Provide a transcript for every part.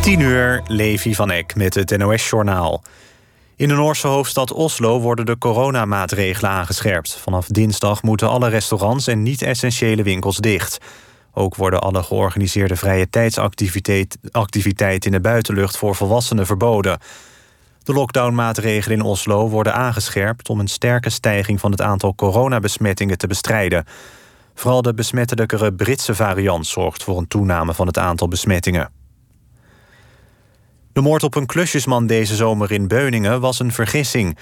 10 uur, Levi van Eck met het NOS-journaal. In de Noorse hoofdstad Oslo worden de coronamaatregelen aangescherpt. Vanaf dinsdag moeten alle restaurants en niet-essentiële winkels dicht. Ook worden alle georganiseerde vrije tijdsactiviteiten in de buitenlucht voor volwassenen verboden. De lockdownmaatregelen in Oslo worden aangescherpt om een sterke stijging van het aantal coronabesmettingen te bestrijden. Vooral de besmettelijkere Britse variant zorgt voor een toename van het aantal besmettingen. De moord op een klusjesman deze zomer in Beuningen was een vergissing.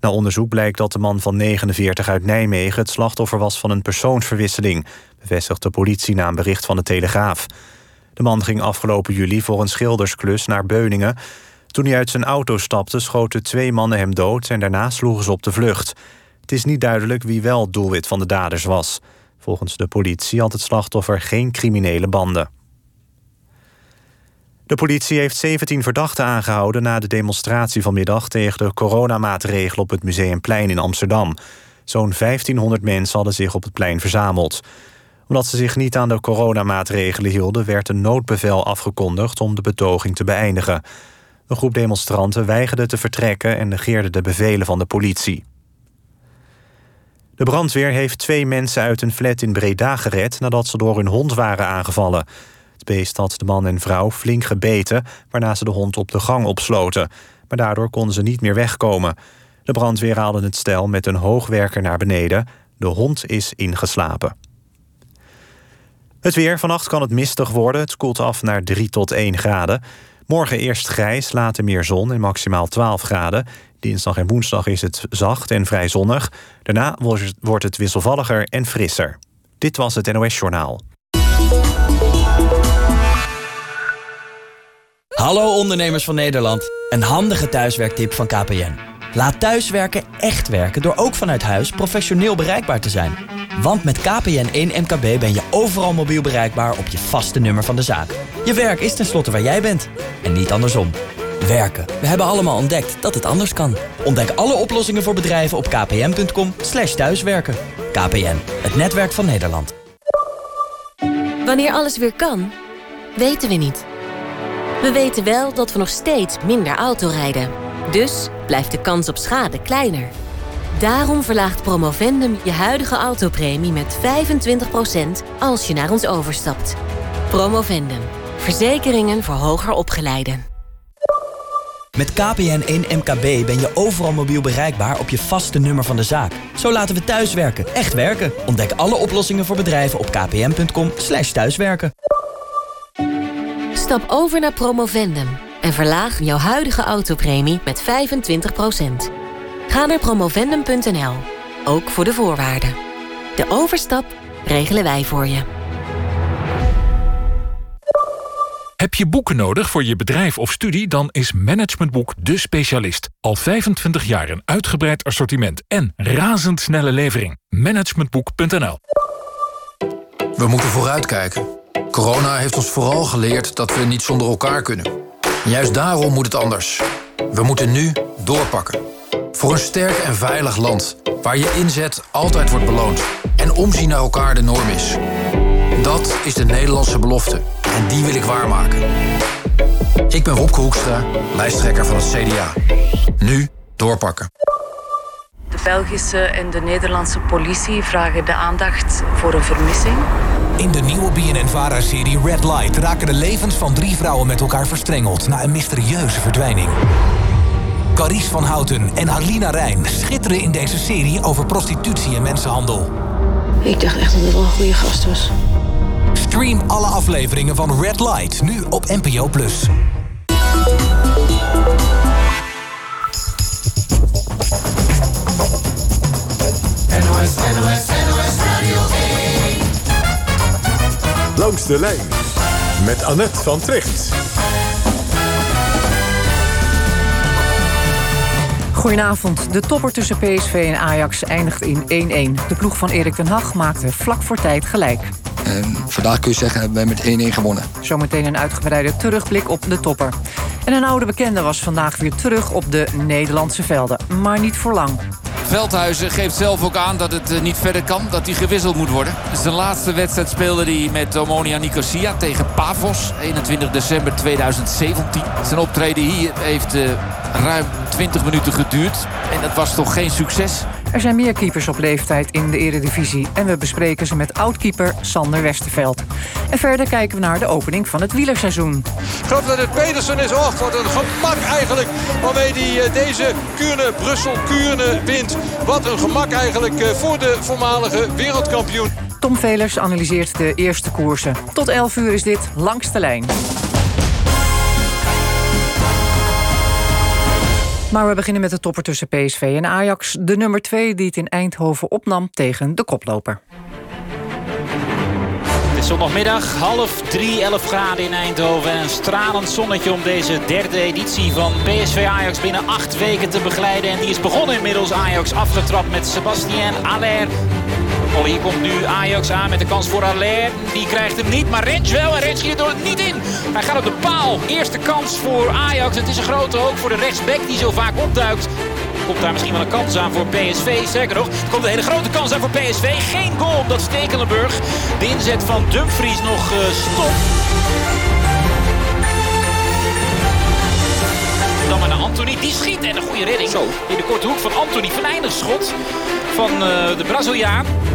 Na onderzoek blijkt dat de man van 49 uit Nijmegen het slachtoffer was van een persoonsverwisseling, bevestigt de politie na een bericht van de Telegraaf. De man ging afgelopen juli voor een schildersklus naar Beuningen. Toen hij uit zijn auto stapte, schoten twee mannen hem dood en daarna sloegen ze op de vlucht. Het is niet duidelijk wie wel doelwit van de daders was. Volgens de politie had het slachtoffer geen criminele banden. De politie heeft 17 verdachten aangehouden na de demonstratie vanmiddag tegen de coronamaatregelen op het Museumplein in Amsterdam. Zo'n 1500 mensen hadden zich op het plein verzameld. Omdat ze zich niet aan de coronamaatregelen hielden, werd een noodbevel afgekondigd om de betoging te beëindigen. Een groep demonstranten weigerde te vertrekken en negeerde de bevelen van de politie. De brandweer heeft twee mensen uit een flat in Breda gered nadat ze door hun hond waren aangevallen. Het beest had de man en vrouw flink gebeten, waarna ze de hond op de gang opsloten. Maar daardoor konden ze niet meer wegkomen. De brandweer haalde het stel met een hoogwerker naar beneden. De hond is ingeslapen. Het weer. Vannacht kan het mistig worden. Het koelt af naar 3 tot 1 graden. Morgen eerst grijs, later meer zon en maximaal 12 graden. Dinsdag en woensdag is het zacht en vrij zonnig. Daarna wordt het wisselvalliger en frisser. Dit was het NOS Journaal. Hallo ondernemers van Nederland. Een handige thuiswerktip van KPN. Laat thuiswerken echt werken door ook vanuit huis professioneel bereikbaar te zijn. Want met KPN 1 MKB ben je overal mobiel bereikbaar op je vaste nummer van de zaak. Je werk is tenslotte waar jij bent. En niet andersom. Werken. We hebben allemaal ontdekt dat het anders kan. Ontdek alle oplossingen voor bedrijven op kpn.com thuiswerken. KPN, het netwerk van Nederland. Wanneer alles weer kan, weten we niet. We weten wel dat we nog steeds minder auto rijden. Dus blijft de kans op schade kleiner. Daarom verlaagt Promovendum je huidige autopremie met 25% als je naar ons overstapt. Promovendum. Verzekeringen voor hoger opgeleiden. Met KPN 1 MKB ben je overal mobiel bereikbaar op je vaste nummer van de zaak. Zo laten we thuiswerken echt werken. Ontdek alle oplossingen voor bedrijven op kpn.com thuiswerken. Stap over naar Promovendum en verlaag jouw huidige autopremie met 25%. Ga naar promovendum.nl, ook voor de voorwaarden. De overstap regelen wij voor je. Heb je boeken nodig voor je bedrijf of studie? Dan is Managementboek de specialist. Al 25 jaar een uitgebreid assortiment en razendsnelle levering. Managementboek.nl We moeten vooruitkijken. Corona heeft ons vooral geleerd dat we niet zonder elkaar kunnen. juist daarom moet het anders. We moeten nu doorpakken. Voor een sterk en veilig land, waar je inzet altijd wordt beloond. En omzien naar elkaar de norm is. Dat is de Nederlandse belofte. En die wil ik waarmaken. Ik ben Wopke Hoekstra, lijsttrekker van het CDA. Nu doorpakken. De Belgische en de Nederlandse politie vragen de aandacht voor een vermissing. In de nieuwe BNN-VARA-serie Red Light raken de levens van drie vrouwen met elkaar verstrengeld na een mysterieuze verdwijning. Carice van Houten en Alina Rijn schitteren in deze serie over prostitutie en mensenhandel. Ik dacht echt dat het wel een goede gast was. Stream alle afleveringen van Red Light nu op NPO+. Plus. Langs de lijn met Annette van Tricht. Goedenavond. De topper tussen PSV en Ajax eindigt in 1-1. De ploeg van Erik ten Hag maakte vlak voor tijd gelijk. En vandaag kun je zeggen, hebben wij met 1-1 gewonnen. Zometeen een uitgebreide terugblik op de topper. En een oude bekende was vandaag weer terug op de Nederlandse velden. Maar niet voor lang. Veldhuizen geeft zelf ook aan dat het niet verder kan. Dat hij gewisseld moet worden. Zijn laatste wedstrijd speelde hij met Omonia Nicosia tegen Pavos. 21 december 2017. Zijn optreden hier heeft ruim 20 minuten geduurd. En dat was toch geen succes. Er zijn meer keepers op leeftijd in de eredivisie... en we bespreken ze met oudkeeper Sander Westerveld. En verder kijken we naar de opening van het wielerseizoen. Ik geloof dat het Pedersen is. Och, wat een gemak eigenlijk waarmee hij deze Kuurne, Brussel-Kuurne wint. Wat een gemak eigenlijk voor de voormalige wereldkampioen. Tom Velers analyseert de eerste koersen. Tot 11 uur is dit Langs de Lijn. Maar we beginnen met de topper tussen PSV en Ajax. De nummer 2 die het in Eindhoven opnam tegen de koploper. Het is zondagmiddag, half drie, 11 graden in Eindhoven. En een stralend zonnetje om deze derde editie van PSV Ajax binnen acht weken te begeleiden. En die is begonnen inmiddels. Ajax afgetrapt met Sebastien Aller. Oh, hier komt nu Ajax aan met de kans voor Aller. Die krijgt hem niet, maar Rens wel. En Rens schiet er niet in. Hij gaat op de paal. Eerste kans voor Ajax. Het is een grote ook voor de rechtsback die zo vaak opduikt. Komt daar misschien wel een kans aan voor PSV. Sterker nog, er komt een hele grote kans aan voor PSV. Geen goal omdat Stekelenburg de inzet van Dumfries nog uh, stopt. Dan maar naar Anthony. Die schiet en een goede redding. Zo. In de korte hoek van Anthony. Venijnig schot van uh, de Braziliaan.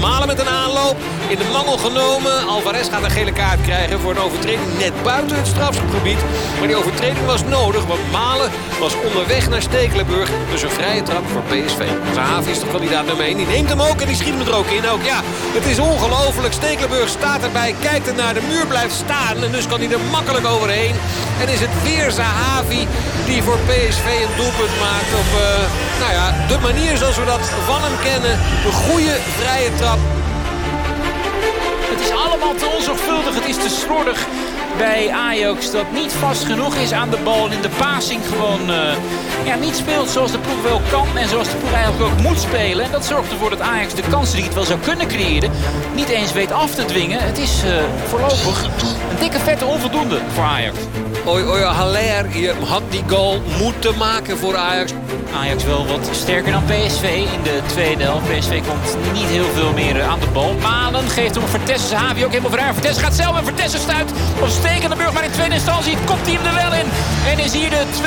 Malen met een aanloop. In de mangel genomen. Alvarez gaat een gele kaart krijgen voor een overtreding net buiten het strafschopgebied. Maar die overtreding was nodig. Want Malen was onderweg naar Stekelenburg. Dus een vrije trap voor PSV. Zahavi is de kandidaat nummer 1. Die neemt hem ook en die schiet hem er ook in. Ook ja, het is ongelooflijk. Stekelenburg staat erbij. Kijkt er naar de muur, blijft staan. En dus kan hij er makkelijk overheen. En is het weer Zahavi die voor PSV een doelpunt maakt. Op uh, nou ja, de manier zoals we dat van hem kennen. Een goede vrije trap. Het is allemaal te onzorgvuldig. Het is te slordig bij Ajax dat niet vast genoeg is aan de bal. En in de passing gewoon uh, ja, niet speelt zoals de ploeg wel kan. En zoals de ploeg eigenlijk ook moet spelen. En dat zorgt ervoor dat Ajax de kansen die het wel zou kunnen creëren... niet eens weet af te dwingen. Het is uh, voorlopig een dikke vette onvoldoende voor Ajax. Oei, oei, Haller je had die goal moeten maken voor Ajax. Ajax wel wat sterker dan PSV in de tweede helft. PSV komt niet heel veel meer aan de bal. Malen geeft hem Vertessen. Havi ook helemaal vrij. Vertessen gaat zelf en Vertessen stuit op Stekelenburg. Maar in tweede instantie komt hij hem er wel in. En is hier de 2-0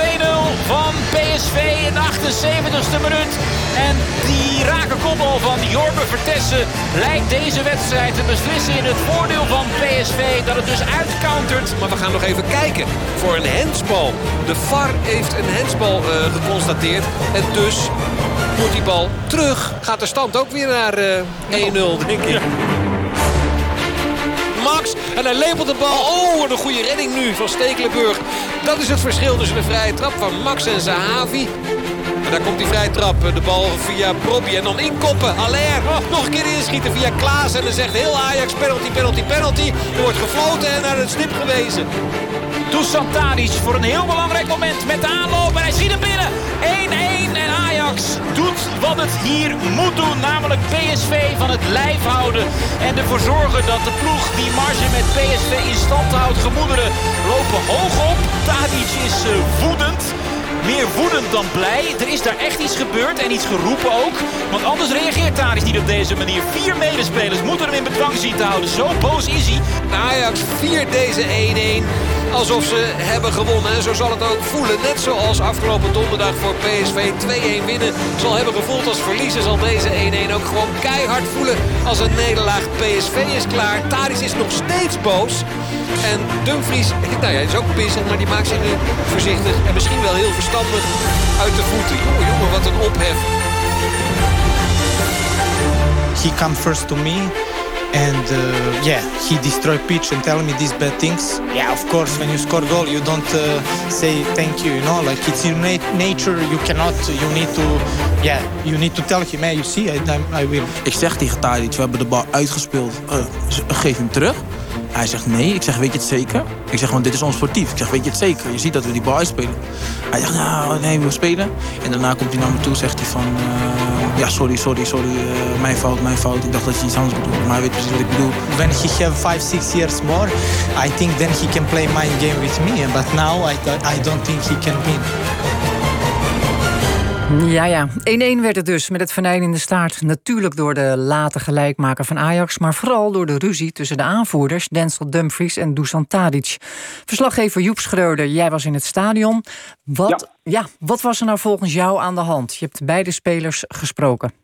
van PSV in de 78ste minuut. En die rake kopbal van Jorbe Vertessen lijkt deze wedstrijd te beslissen in het voordeel van PSV. Dat het dus uitcountert. Maar we gaan nog even kijken voor een hensbal. De VAR heeft een hensbal uh, geconstateerd. En dus moet die bal terug. Gaat de stand ook weer naar uh, 1-0, denk ik. Ja. Max. En hij lepelt de bal. Oh, wat een goede redding nu van Stekelenburg. Dat is het verschil tussen de vrije trap van Max en Zahavi. En daar komt die vrije trap. De bal via Brobby. En dan inkoppen. Aller. Oh, nog een keer inschieten via Klaas. En dan zegt heel Ajax penalty, penalty, penalty. Er wordt gefloten en naar het stip gewezen. Dusan Tadic voor een heel belangrijk moment met de aanloop. En hij schiet hem binnen. 1-1 en Ajax doet wat het hier moet doen. Namelijk PSV van het lijf houden. En ervoor zorgen dat de ploeg die marge met PSV in stand houdt. Gemoederen lopen hoog op. Tadic is uh, woedend. Meer woedend dan blij. Er is daar echt iets gebeurd en iets geroepen ook. Want anders reageert Tadic niet op deze manier. Vier medespelers moeten hem in bedwang zien te houden. Zo boos is hij. Ajax viert deze 1-1 alsof ze hebben gewonnen. En zo zal het ook voelen. Net zoals afgelopen donderdag voor PSV 2-1 winnen zal hebben gevoeld als verliezen. Zal deze 1-1 ook gewoon keihard voelen als een nederlaag. PSV is klaar. Tadic is nog steeds boos. En Dumfries, nou ja, is ook pissig, maar die maakt zich nu voorzichtig en misschien wel heel verstandig uit de voeten. Jongen, jongen, wat een ophef. He come first to me and uh, yeah he destroyed pitch and tell me these bad things. Yeah of course when you score goal you don't uh, say thank you you know? Like it's your nat nature you cannot you need to yeah you need to tell him hey you see I, I, I will. Ik zeg tegen Tadic we hebben de bal uitgespeeld. Uh, geef hem terug hij zegt nee. Ik zeg, weet je het zeker? Ik zeg, want dit is onsportief. Ik zeg, weet je het zeker? Je ziet dat we die bal uitspelen. Hij zegt, nou, nee, we spelen. En daarna komt hij naar me toe, zegt hij van... Uh, ja, sorry, sorry, sorry. Uh, mijn fout, mijn fout. Ik dacht dat je iets anders bedoelde. Maar hij weet precies wat ik bedoel. When he have five, six years more... I think then he can play my game with me. But now I, I don't think he can win. Ja, ja. 1-1 werd het dus met het venijn in de staart. Natuurlijk door de late gelijkmaker van Ajax... maar vooral door de ruzie tussen de aanvoerders... Denzel Dumfries en Dusan Tadic. Verslaggever Joep Schreuder, jij was in het stadion. Wat, ja. wat was er nou volgens jou aan de hand? Je hebt beide spelers gesproken.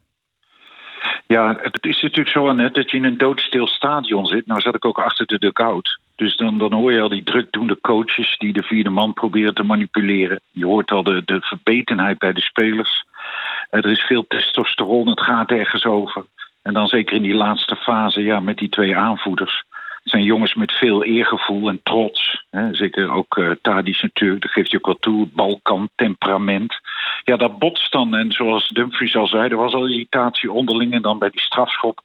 Ja, het is natuurlijk zo net dat je in een doodstil stadion zit. Nou zat ik ook achter de dugout. Dus dan, dan hoor je al die drukdoende coaches die de vierde man proberen te manipuleren. Je hoort al de, de verbetenheid bij de spelers. er is veel testosteron, het gaat ergens over. En dan zeker in die laatste fase, ja, met die twee aanvoerders. Het zijn jongens met veel eergevoel en trots. Hè. Zeker ook uh, Tadic natuurlijk, dat geeft je ook wel toe. Balkan, temperament. Ja, dat botst dan. En zoals Dumfries al zei, er was al irritatie onderling. En dan bij die strafschop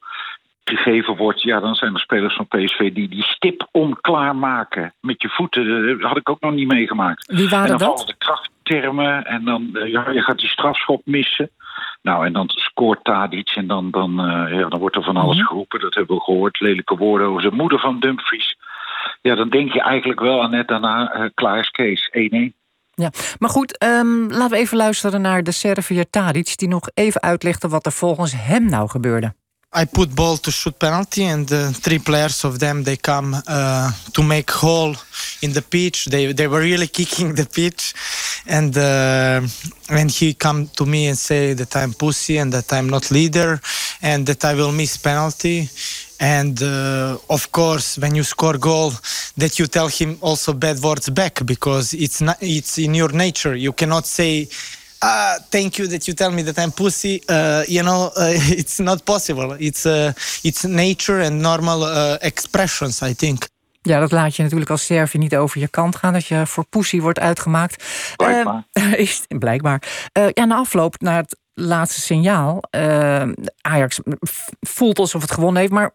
gegeven wordt, ja, dan zijn er spelers van PSV die die stip onklaar maken. Met je voeten, dat had ik ook nog niet meegemaakt. Wie waren en dan dat? vallen de krachttermen en dan uh, ja, je gaat die strafschop missen. Nou, en dan scoort Tadic en dan, dan, uh, ja, dan wordt er van alles Mhm. geroepen. Dat hebben we gehoord. Lelijke woorden over de moeder van Dumfries. Ja, dan denk je eigenlijk wel aan net daarna, uh, klaar is Kees, 1-1. Ja, maar goed, um, laten we even luisteren naar de Serviër Tadic... die nog even uitlegde wat er volgens hem nou gebeurde. I put ball to shoot penalty, and uh, three players of them they come uh, to make hole in the pitch. They they were really kicking the pitch, and uh, and he come to me and say that I'm pussy and that I'm not leader, and that I will miss penalty. And uh, of course, when you score goal, that you tell him also bad words back because it's not it's in your nature. You cannot say uh, thank you that you tell me that I'm pussy. Uh, you know, uh, it's not possible. It's uh, it's nature and normal uh, expressions, I think. Ja, dat laat je natuurlijk als Servië niet over je kant gaan... dat je voor pussy wordt uitgemaakt. Blijkbaar. Uh, is, blijkbaar. Uh, ja, na afloop, naar het laatste signaal... Uh, Ajax voelt alsof het gewonnen heeft... maar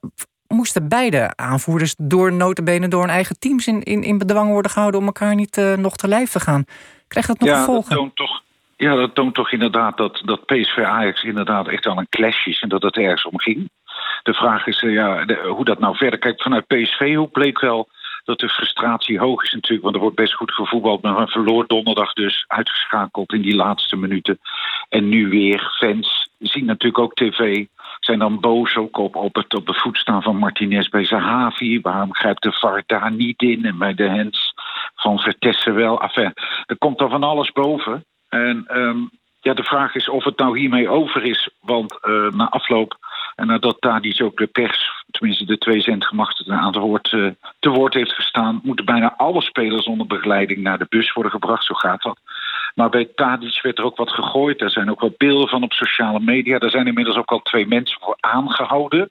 moesten beide aanvoerders door notenbenen... door hun eigen teams in, in, in bedwang worden gehouden... om elkaar niet uh, nog te lijf te gaan. Krijgt dat nog ja, gevolgen? Dat toont toch, ja, dat toont toch inderdaad dat, dat PSV Ajax inderdaad echt wel een clash is... en dat het ergens om ging. De vraag is uh, ja, hoe dat nou verder... Kijk, vanuit PSV hoe bleek wel dat de frustratie hoog is natuurlijk... want er wordt best goed gevoetbald, maar verloor donderdag dus... uitgeschakeld in die laatste minuten. En nu weer fans zien natuurlijk ook tv... zijn dan boos ook op, op het op de voet staan van Martinez bij Zahavi. Waarom grijpt de VAR daar niet in? En bij de hands van Vertessen wel. Enfin, er komt er van alles boven. En um, ja, de vraag is of het nou hiermee over is. Want uh, na afloop en nadat Tadic ook de pers, tenminste de twee zendgemachtigden aan het woord, uh, te woord heeft gestaan, moeten bijna alle spelers onder begeleiding naar de bus worden gebracht. Zo gaat dat. Maar bij Tadic werd er ook wat gegooid. Er zijn ook wat beelden van op sociale media. Er zijn inmiddels ook al twee mensen voor aangehouden.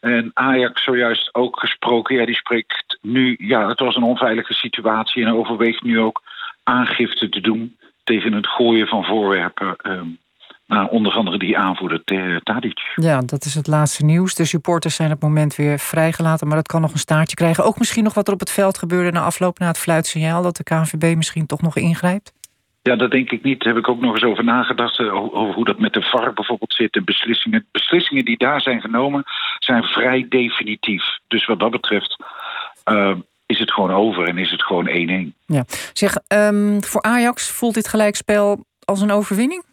En Ajax zojuist ook gesproken. Ja, die spreekt nu. Ja, het was een onveilige situatie. En overweegt nu ook aangifte te doen tegen het gooien van voorwerpen. Um, nou, onder andere die aanvoerder Tadic. Ja, dat is het laatste nieuws. De supporters zijn op het moment weer vrijgelaten, maar dat kan nog een staartje krijgen. Ook misschien nog wat er op het veld gebeurde na afloop na het fluitsignaal, dat de KNVB misschien toch nog ingrijpt? Ja, dat denk ik niet. Daar heb ik ook nog eens over nagedacht. Over hoe dat met de VAR bijvoorbeeld zit. En beslissingen, beslissingen die daar zijn genomen zijn vrij definitief. Dus wat dat betreft uh, is het gewoon over en is het gewoon 1-1. Ja. Zeg, um, voor Ajax voelt dit gelijkspel als een overwinning?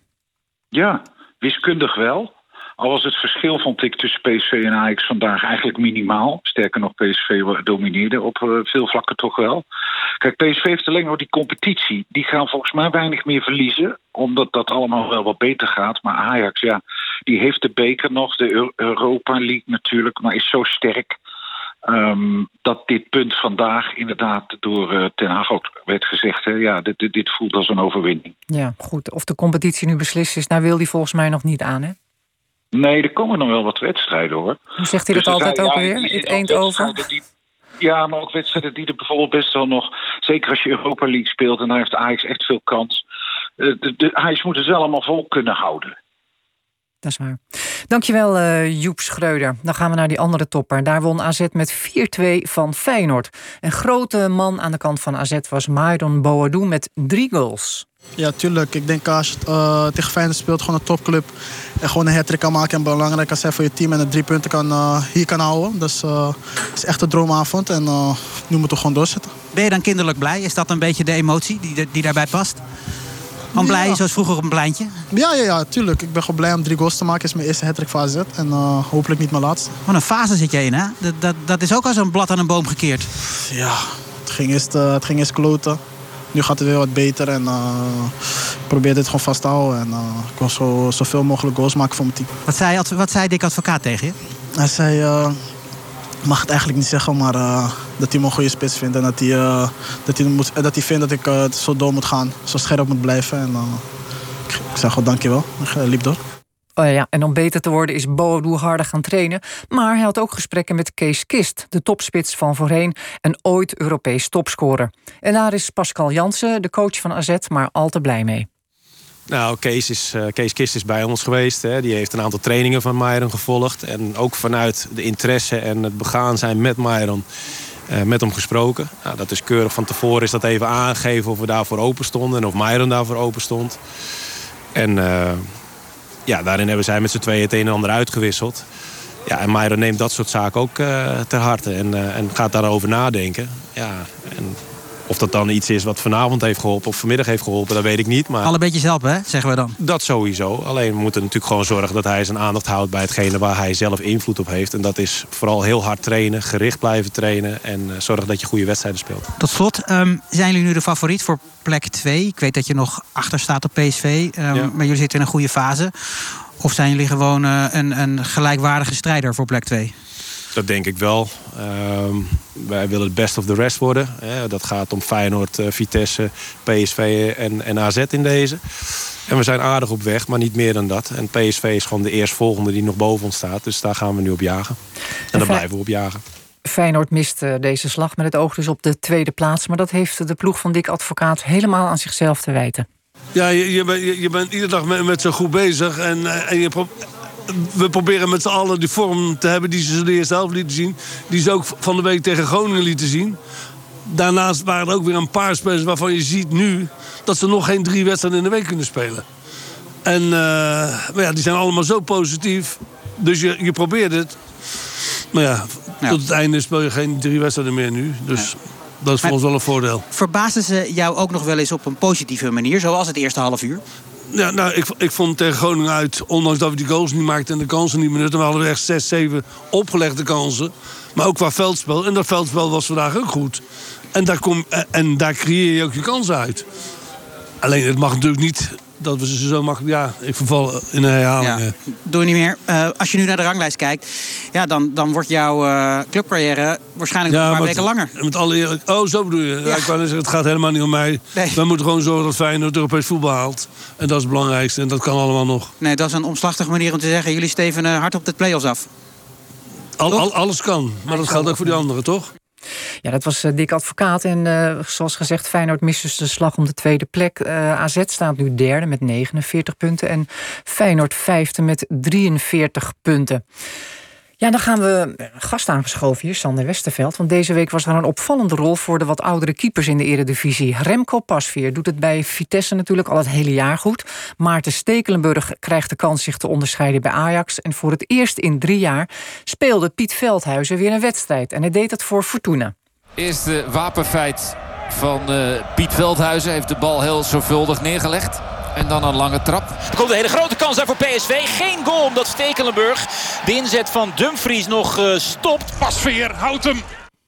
Ja, wiskundig wel. Al was het verschil, vond ik, tussen PSV en Ajax vandaag eigenlijk minimaal. Sterker nog, PSV domineerde op uh, veel vlakken toch wel. Kijk, PSV heeft alleen nog die competitie. Die gaan volgens mij weinig meer verliezen. Omdat dat allemaal wel wat beter gaat. Maar Ajax, ja, die heeft de beker nog. De Europa League natuurlijk. Maar is zo sterk. Um, dat dit punt vandaag inderdaad door uh, Ten Hag ook werd gezegd. Hè, ja, dit, dit, dit, voelt als een overwinning. Ja, goed. Of de competitie nu beslist is, daar wil hij volgens mij nog niet aan, hè? Nee, er komen nog wel wat wedstrijden, hoor. Hoe zegt hij dus dat altijd ook ja, weer? Het Eindhoven? Die, ja, maar ook wedstrijden die er bijvoorbeeld best wel nog... Zeker als je Europa League speelt en daar heeft Ajax echt veel kans. Uh, de, de, Ajax moet het wel allemaal vol kunnen houden. Dat is waar. Dankjewel, uh, Joep Schreuder. Dan gaan we naar die andere topper. Daar won AZ met 4-2 van Feyenoord. Een grote man aan de kant van AZ was Maidon Boadou met drie goals. Ja, tuurlijk. Ik denk als je uh, tegen Feyenoord speelt, gewoon een topclub. En gewoon een hat kan maken en belangrijk kan zijn voor je team. En de drie punten kan, uh, hier kan houden. Dus het is echt een droomavond. En nu moeten we gewoon doorzetten. Ben je dan kinderlijk blij? Is dat een beetje de emotie die, die daarbij past? Gewoon blij, zoals vroeger op een pleintje? Ja, ja, ja, tuurlijk. Ik ben gewoon blij om drie goals te maken. Het is mijn eerste hattrick fase En uh, hopelijk niet mijn laatste. Wat een fase zit je in, hè? Dat, dat, dat is ook als een blad aan een boom gekeerd. Ja, het ging eerst, uh, het ging eerst kloten. Nu gaat het weer wat beter en uh, ik probeer dit gewoon vast te houden. En ik wil zo, zoveel mogelijk goals maken voor mijn team. Wat zei, wat zei Dick Advocaat tegen je? Hij zei, ik mag het eigenlijk niet zeggen, maar dat hij me een goede spits vindt. En dat hij, dat hij, moet, dat hij vindt dat ik zo door moet gaan, zo scherp moet blijven. En, ik, ik zeg gewoon dankjewel. Ik liep door. Oh ja, en om beter te worden is Boadu harder gaan trainen. Maar hij had ook gesprekken met Kees Kist, de topspits van voorheen... en ooit Europees topscorer. En daar is Pascal Jansen, de coach van AZ, maar al te blij mee. Nou, Kees, is, uh, Kees Kist is bij ons geweest. Hè. Die heeft een aantal trainingen van Myron gevolgd. En ook vanuit de interesse en het begaan zijn met Myron... Uh, met hem gesproken. Nou, dat is keurig van tevoren is dat even aangegeven of we daarvoor open stonden... en of Myron daarvoor open stond. En... Uh, ja, daarin hebben zij met z'n tweeën het een en ander uitgewisseld. Ja, en Myron neemt dat soort zaken ook uh, ter harte en, en gaat daarover nadenken. Ja, en of dat dan iets is wat vanavond heeft geholpen of vanmiddag heeft geholpen, dat weet ik niet. Maar Alle beetjes helpen, hè? zeggen we dan. Dat sowieso. Alleen we moeten natuurlijk gewoon zorgen dat hij zijn aandacht houdt bij hetgene waar hij zelf invloed op heeft. En dat is vooral heel hard trainen, gericht blijven trainen en uh, zorgen dat je goede wedstrijden speelt. Tot slot, um, zijn jullie nu de favoriet voor plek 2? Ik weet dat je nog achter staat op PSV, um, ja. maar jullie zitten in een goede fase. Of zijn jullie gewoon uh, een, een gelijkwaardige strijder voor plek 2? Dat denk ik wel. Uh, wij willen het best of the rest worden. Hè. Dat gaat om Feyenoord, uh, Vitesse, PSV en, en AZ in deze. En we zijn aardig op weg, maar niet meer dan dat. En PSV is gewoon de eerstvolgende die nog boven ons staat. Dus daar gaan we nu op jagen. En daar blijven we op jagen. Feyenoord mist uh, deze slag met het oog dus op de tweede plaats. Maar dat heeft de ploeg van Dick Advocaat helemaal aan zichzelf te wijten. Ja, je, je, bent, je, je bent iedere dag met, met zo goed bezig. En, en je we proberen met z'n allen die vorm te hebben die ze de eerste helft lieten zien. Die ze ook van de week tegen Groningen lieten zien. Daarnaast waren er ook weer een paar spelers waarvan je ziet nu... dat ze nog geen drie wedstrijden in de week kunnen spelen. En uh, maar ja, die zijn allemaal zo positief. Dus je, je probeert het. Maar ja, ja, tot het einde speel je geen drie wedstrijden meer nu. Dus... Ja. Dat is voor ons wel een voordeel. Verbaasden ze jou ook nog wel eens op een positieve manier, zoals het eerste half uur? Ja, nou, ik, ik vond tegen Groningen uit, ondanks dat we die goals niet maakten en de kansen niet benutten, we hadden echt 6, 7 opgelegde kansen. Maar ook qua veldspel. En dat veldspel was vandaag ook goed. En daar, kom, en daar creëer je ook je kansen uit. Alleen het mag natuurlijk niet dat we ze zo makkelijk... Ja, ik verval in een herhaling. Ja, doe je niet meer. Uh, als je nu naar de ranglijst kijkt... Ja, dan, dan wordt jouw uh, clubcarrière waarschijnlijk ja, nog een paar weken langer. Met alle eerlijk... Oh, zo bedoel je. Ja. Ja, ik wou zeggen, het gaat helemaal niet om mij. Nee. We moeten gewoon zorgen dat Feyenoord Europees voetbal haalt. En dat is het belangrijkste. En dat kan allemaal nog. Nee, dat is een omslachtige manier om te zeggen... jullie steven hard op de play-offs af. Al, al, alles kan. Maar dat geldt ook voor die anderen, toch? Ja, dat was uh, Dick Advocaat. En uh, zoals gezegd, Feyenoord mist dus de slag om de tweede plek. Uh, AZ staat nu derde met 49 punten. En Feyenoord vijfde met 43 punten. Ja, dan gaan we gast aangeschoven hier, Sander Westerveld. Want deze week was er een opvallende rol voor de wat oudere keepers in de eredivisie. Remco Pasveer doet het bij Vitesse natuurlijk al het hele jaar goed. Maarten Stekelenburg krijgt de kans zich te onderscheiden bij Ajax. En voor het eerst in drie jaar speelde Piet Veldhuizen weer een wedstrijd. En hij deed het voor Fortuna. Eerste wapenfeit van uh, Piet Veldhuizen. Heeft de bal heel zorgvuldig neergelegd. En dan een lange trap. Er komt een hele grote kans daar voor PSV. Geen goal omdat Stekelenburg de inzet van Dumfries nog uh, stopt. Pasveer houdt hem.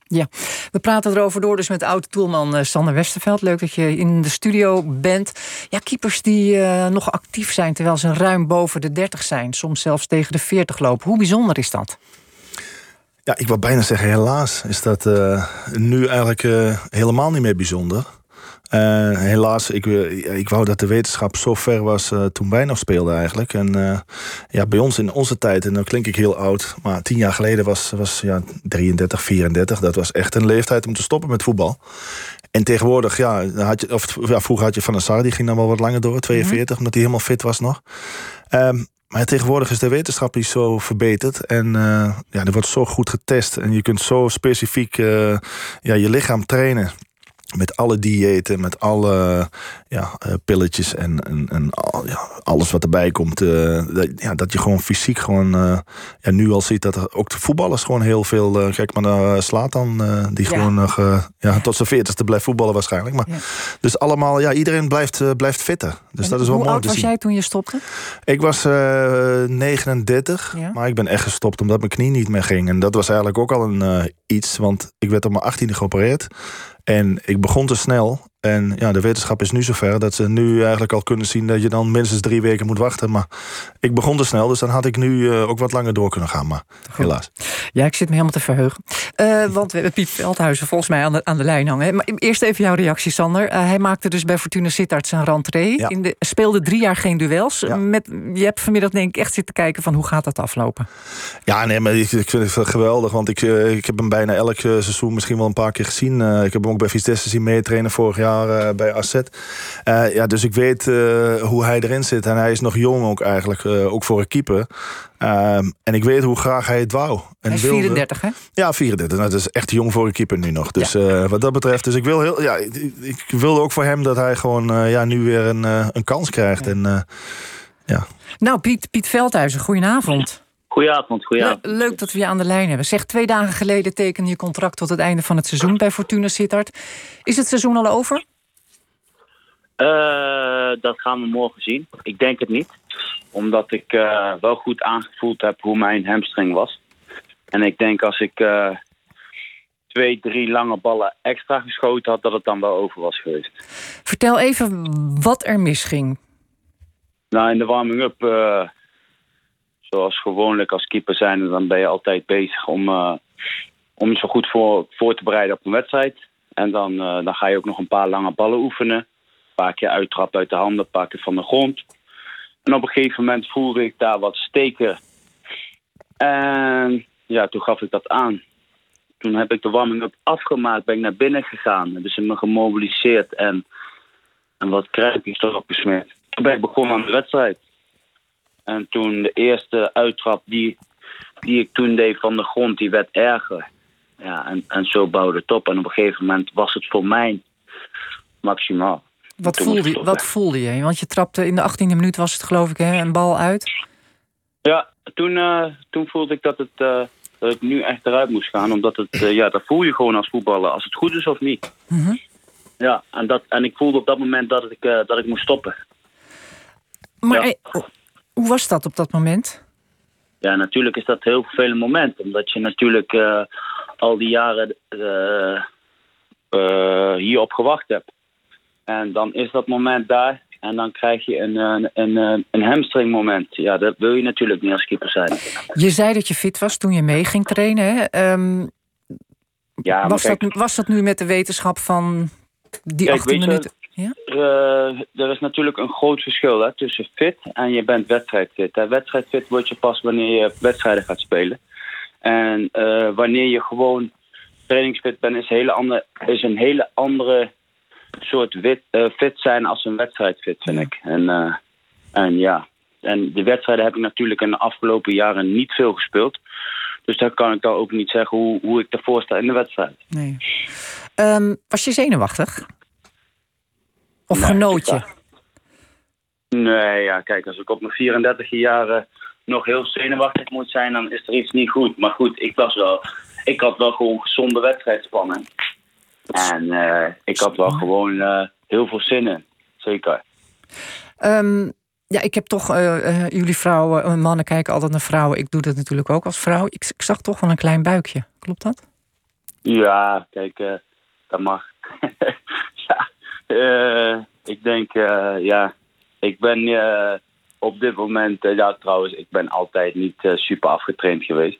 Ja, we praten erover door dus met oud-toelman uh, Sander Westerveld. Leuk dat je in de studio bent. Ja, keepers die uh, nog actief zijn terwijl ze ruim boven de 30 zijn. Soms zelfs tegen de 40 lopen. Hoe bijzonder is dat? Ja, ik wil bijna zeggen helaas is dat uh, nu eigenlijk helemaal niet meer bijzonder. Uh, helaas, ik, ik wou dat de wetenschap zo ver was uh, toen wij nog speelden eigenlijk. En uh, ja, bij ons in onze tijd, en dan klink ik heel oud... maar tien jaar geleden was, was ja, 33, 34. Dat was echt een leeftijd om te stoppen met voetbal. En tegenwoordig, ja, had je, of, ja vroeger had je Van der Sar, die ging dan wel wat langer door, 42, mm -hmm. omdat hij helemaal fit was nog. Um, maar tegenwoordig is de wetenschap is zo verbeterd. En ja, er wordt zo goed getest. En je kunt zo specifiek ja, je lichaam trainen. Met alle diëten, met alle ja, uh, pilletjes en, en, ja, alles wat erbij komt. Uh, dat, ja, dat je gewoon fysiek gewoon uh, ja, nu al ziet dat er ook de voetballers gewoon heel veel. kijk maar naar Slatan, die ja. gewoon nog ja, tot zijn veertigste blijft voetballen waarschijnlijk. Maar, Dus allemaal, ja, iedereen blijft, blijft fitter. Dus en dat is wel hoe mooi oud te was zien. jij toen je stopte? Ik was 39, maar ik ben echt gestopt omdat mijn knie niet meer ging. En dat was eigenlijk ook al een iets, want ik werd op mijn 18e geopereerd. En ik begon te snel. En ja, de wetenschap is nu zover dat ze nu eigenlijk al kunnen zien dat je dan minstens drie weken moet wachten. Maar ik begon te snel, dus dan had ik nu uh, ook wat langer door kunnen gaan. Maar Goed. helaas. Ja, ik zit me helemaal te verheugen. Uh, want we hebben Piet Veldhuizen volgens mij aan de, aan de lijn hangen. Maar eerst even jouw reactie, Sander. Uh, hij maakte dus bij Fortuna Sittard zijn rentree. Ja. In de, speelde drie jaar geen duels. Ja. Met, je hebt vanmiddag denk ik echt zitten kijken van hoe gaat dat aflopen? Ja, nee, maar ik, ik vind het geweldig. Want ik, ik heb hem bijna elk seizoen misschien wel een paar keer gezien. ik heb hem ook bij Vitesse zien meetrainen vorig jaar uh, bij AZ. Uh, ja, dus ik weet uh, hoe hij erin zit. En hij is nog jong ook eigenlijk, ook voor een keeper. en ik weet hoe graag hij het wou. En hij is wilde. 34, hè? Ja, 34. Nou, dat is echt jong voor een keeper nu nog. Dus ja. wat dat betreft, dus ik wil heel, ja, ik, ik wilde ook voor hem dat hij gewoon ja, nu weer een, een kans krijgt. Ja. En, ja. Nou, Piet, Piet Veldhuizen, goedenavond. Goedenavond, goedenavond. Le leuk dat we je aan de lijn hebben. Zeg, twee dagen geleden tekende je contract tot het einde van het seizoen bij Fortuna Sittard. Is het seizoen al over? Uh, dat gaan we morgen zien. Ik denk het niet. Omdat ik uh, wel goed aangevoeld heb hoe mijn hamstring was. En ik denk als ik uh, twee, drie lange ballen extra geschoten had, dat het dan wel over was geweest. Vertel even wat er misging. Nou, in de warming-up zoals gewoonlijk als keeper zijn, dan ben je altijd bezig om, uh, om je zo goed voor, voor te bereiden op een wedstrijd. En dan, uh, dan ga je ook nog een paar lange ballen oefenen. Een paar keer uittrappen uit de handen, een paar keer van de grond. En op een gegeven moment voelde ik daar wat steken. En ja, toen gaf ik dat aan. Toen heb ik de warming-up afgemaakt, ben ik naar binnen gegaan. Hebben ze me gemobiliseerd en, en wat kruipjes erop gesmeerd. Toen ben ik begonnen aan de wedstrijd. En toen de eerste uittrap die, die ik toen deed van de grond, die werd erger. Ja, en, en zo bouwde het op. En op een gegeven moment was het voor mij maximaal. Wat voelde, je, wat voelde je? Want je trapte in de 18e minuut, was het geloof ik, hè, een bal uit. Ja, toen, uh, toen voelde ik dat, het, uh, dat ik nu echt eruit moest gaan. Omdat het, uh, ja, dat voel je gewoon als voetballer, als het goed is of niet. Mm -hmm. Ja, en, dat, en ik voelde op dat moment dat ik, dat ik moest stoppen. Maar ja. Hoe was dat op dat moment? Ja, natuurlijk is dat een heel vervelend moment. Omdat je natuurlijk uh, al die jaren uh, uh, hierop gewacht hebt. En dan is dat moment daar. En dan krijg je een, een, een, een hamstring moment. Ja, dat wil je natuurlijk niet als keeper zijn. Je zei dat je fit was toen je mee ging trainen. Hè? Um, ja, was, kijk, dat, was dat nu met de wetenschap van die kijk, 18 minuten? Ja? Uh, er is natuurlijk een groot verschil hè, tussen fit en je bent wedstrijdfit. Hè. Wedstrijdfit word je pas wanneer je wedstrijden gaat spelen. En uh, wanneer je gewoon trainingsfit bent, is, hele andere, is een hele andere soort wit, uh, fit zijn als een wedstrijdfit, vind ik. En, en ja, en de wedstrijden heb ik natuurlijk in de afgelopen jaren niet veel gespeeld. Dus daar kan ik dan ook niet zeggen hoe, hoe ik ervoor sta in de wedstrijd. Nee. Um, was je zenuwachtig? Of nee, genoot je? Nee, ja, kijk, als ik op mijn 34 jaren nog heel zenuwachtig moet zijn, dan is er iets niet goed. Maar goed, ik was wel, ik had wel gewoon gezonde wedstrijdspannen. En uh, ik had wel gewoon uh, heel veel zin in, zeker. Um, ja, ik heb toch, uh, jullie vrouwen, mannen kijken altijd naar vrouwen. Ik doe dat natuurlijk ook als vrouw. Ik, ik zag toch wel een klein buikje. Klopt dat? Ja, kijk, dat mag. uh, ik denk, uh, ja, ik ben uh, op dit moment, ja trouwens, ik ben altijd niet super afgetraind geweest.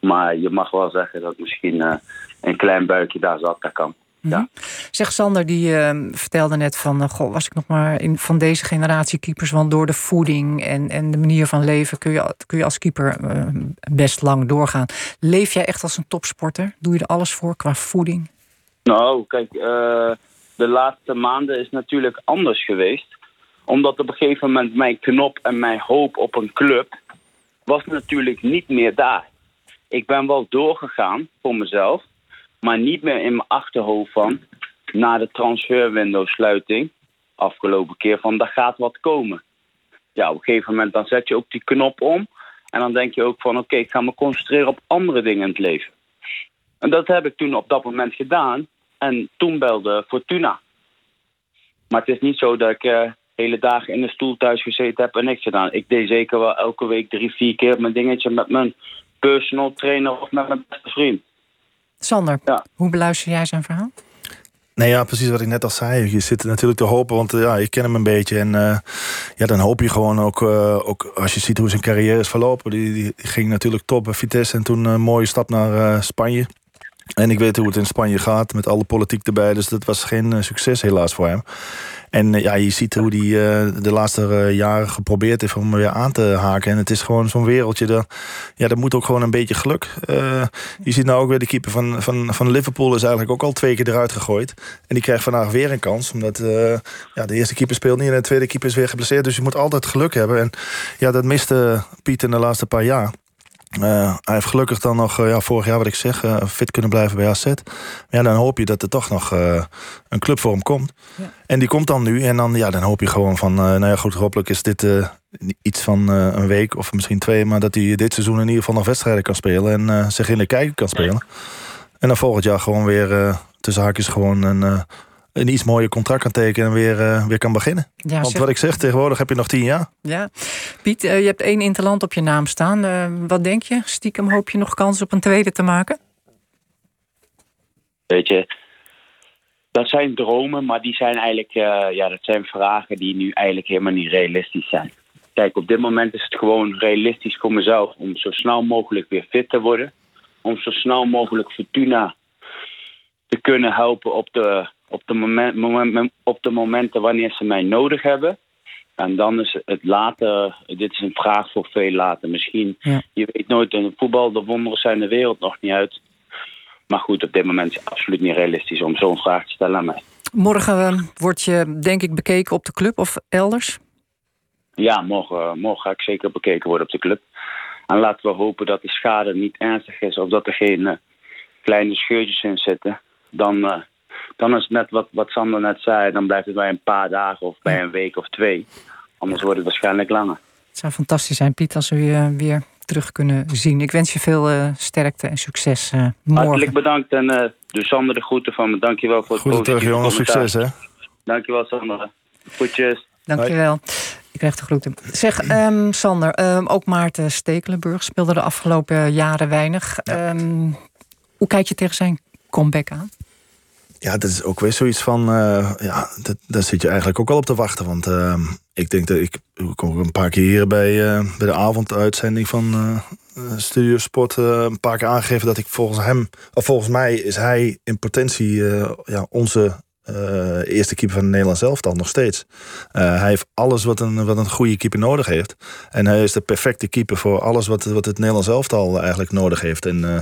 Maar je mag wel zeggen dat misschien een klein buikje daar zat, dat kan. Ja. Mm -hmm. Zeg Sander, die vertelde net van, goh, was ik nog maar in, van deze generatie keepers, want door de voeding en, en de manier van leven kun je, kun je als keeper best lang doorgaan. Leef jij echt als een topsporter? Doe je er alles voor qua voeding? Nou, kijk, de laatste maanden is natuurlijk anders geweest. Omdat op een gegeven moment mijn knop en mijn hoop op een club was natuurlijk niet meer daar. Ik ben wel doorgegaan voor mezelf, maar niet meer in mijn achterhoofd van... na de transferwindow sluiting, afgelopen keer, van daar gaat wat komen. Ja, op een gegeven moment dan zet je ook die knop om. En dan denk je ook van oké, ik ga me concentreren op andere dingen in het leven. En dat heb ik toen op dat moment gedaan. En toen belde Fortuna. Maar het is niet zo dat ik uh, hele dagen in de stoel thuis gezeten heb en niks gedaan. Ik deed zeker wel elke week drie, vier keer mijn dingetje met mijn personal trainer of met mijn beste vriend. Sander, hoe beluister jij zijn verhaal? Nee, ja, precies wat ik net al zei. Je zit natuurlijk te hopen, want ja, ik ken hem een beetje. En uh, ja, dan hoop je gewoon ook, uh, ook, als je ziet hoe zijn carrière is verlopen. Die, die, die ging natuurlijk top bij Vitesse en toen een mooie stap naar Spanje. En ik weet hoe het in Spanje gaat, met alle politiek erbij. Dus dat was geen succes helaas voor hem. En ja, je ziet hoe hij uh, de laatste jaren geprobeerd heeft om weer aan te haken. En het is gewoon zo'n wereldje. Dat, ja, dat moet ook gewoon een beetje geluk. Je ziet nou ook weer de keeper van, van, van Liverpool is eigenlijk ook al twee keer eruit gegooid. En die krijgt vandaag weer een kans. Omdat ja, de eerste keeper speelt niet en de tweede keeper is weer geblesseerd. Dus je moet altijd geluk hebben. En ja, dat miste Piet in de laatste paar jaar. Uh, hij heeft gelukkig dan nog, uh, ja, vorig jaar wat ik zeg, uh, fit kunnen blijven bij AZ. Maar ja, dan hoop je dat er toch nog een club voor hem komt. Ja. En die komt dan nu. En dan, ja, dan hoop je gewoon van, nou ja goed, hopelijk is dit iets van een week of misschien twee. Maar dat hij dit seizoen in ieder geval nog wedstrijden kan spelen. En zich in de kijker kan spelen. En dan volgend jaar gewoon weer tussen haakjes gewoon een een iets mooier contract kan tekenen en weer, uh, weer kan beginnen. Ja, Want wat ik zeg, tegenwoordig heb je nog tien jaar. Ja. Piet, uh, je hebt één interland op je naam staan. Uh, wat denk je? Stiekem hoop je nog kans op een tweede te maken? Weet je, dat zijn dromen, maar die zijn eigenlijk, ja, dat zijn vragen die nu eigenlijk helemaal niet realistisch zijn. Kijk, op dit moment is het gewoon realistisch voor mezelf om zo snel mogelijk weer fit te worden. Om zo snel mogelijk Fortuna te kunnen helpen op de op de, moment, moment, op de momenten wanneer ze mij nodig hebben. En dan is het later, dit is een vraag voor veel later. Misschien, je weet nooit, in voetbal, de wonderen zijn de wereld nog niet uit. Maar goed, op dit moment is het absoluut niet realistisch om zo'n vraag te stellen aan mij. Morgen uh, word je, denk ik, bekeken op de club of elders? Ja, morgen, morgen ga ik zeker bekeken worden op de club. En laten we hopen dat de schade niet ernstig is of dat er geen uh, kleine scheurtjes in zitten. Dan uh, dan is het net wat, wat Sander net zei. Dan blijft het bij een paar dagen of bij een week of twee. Anders wordt het waarschijnlijk langer. Het zou fantastisch zijn, Piet, als we je weer terug kunnen zien. Ik wens je veel uh, sterkte en succes uh, morgen. Hartelijk bedankt en uh, dus Sander de groeten van me. Dankjewel voor het Goed terug, jongens. Succes, hè? Dankjewel, Sander. Goedjes. Dankjewel. Ik krijg de groeten. Zeg, um, Sander, um, ook Maarten Stekelenburg speelde de afgelopen jaren weinig. Um, hoe kijk je tegen zijn comeback aan? Ja, dat is ook weer zoiets van. Uh, ja, dat, daar zit je eigenlijk ook al op te wachten. Want uh, ik denk dat ik. Ik kom een paar keer hier bij, uh, bij de avonduitzending van Studio Sport. een paar keer aangegeven dat ik volgens hem. Of volgens mij is hij in potentie ja, onze uh, eerste keeper van het Nederlands elftal nog steeds. Uh, hij heeft alles wat een, wat een goede keeper nodig heeft. En hij is de perfecte keeper voor alles wat, wat het Nederlands elftal eigenlijk nodig heeft. En uh,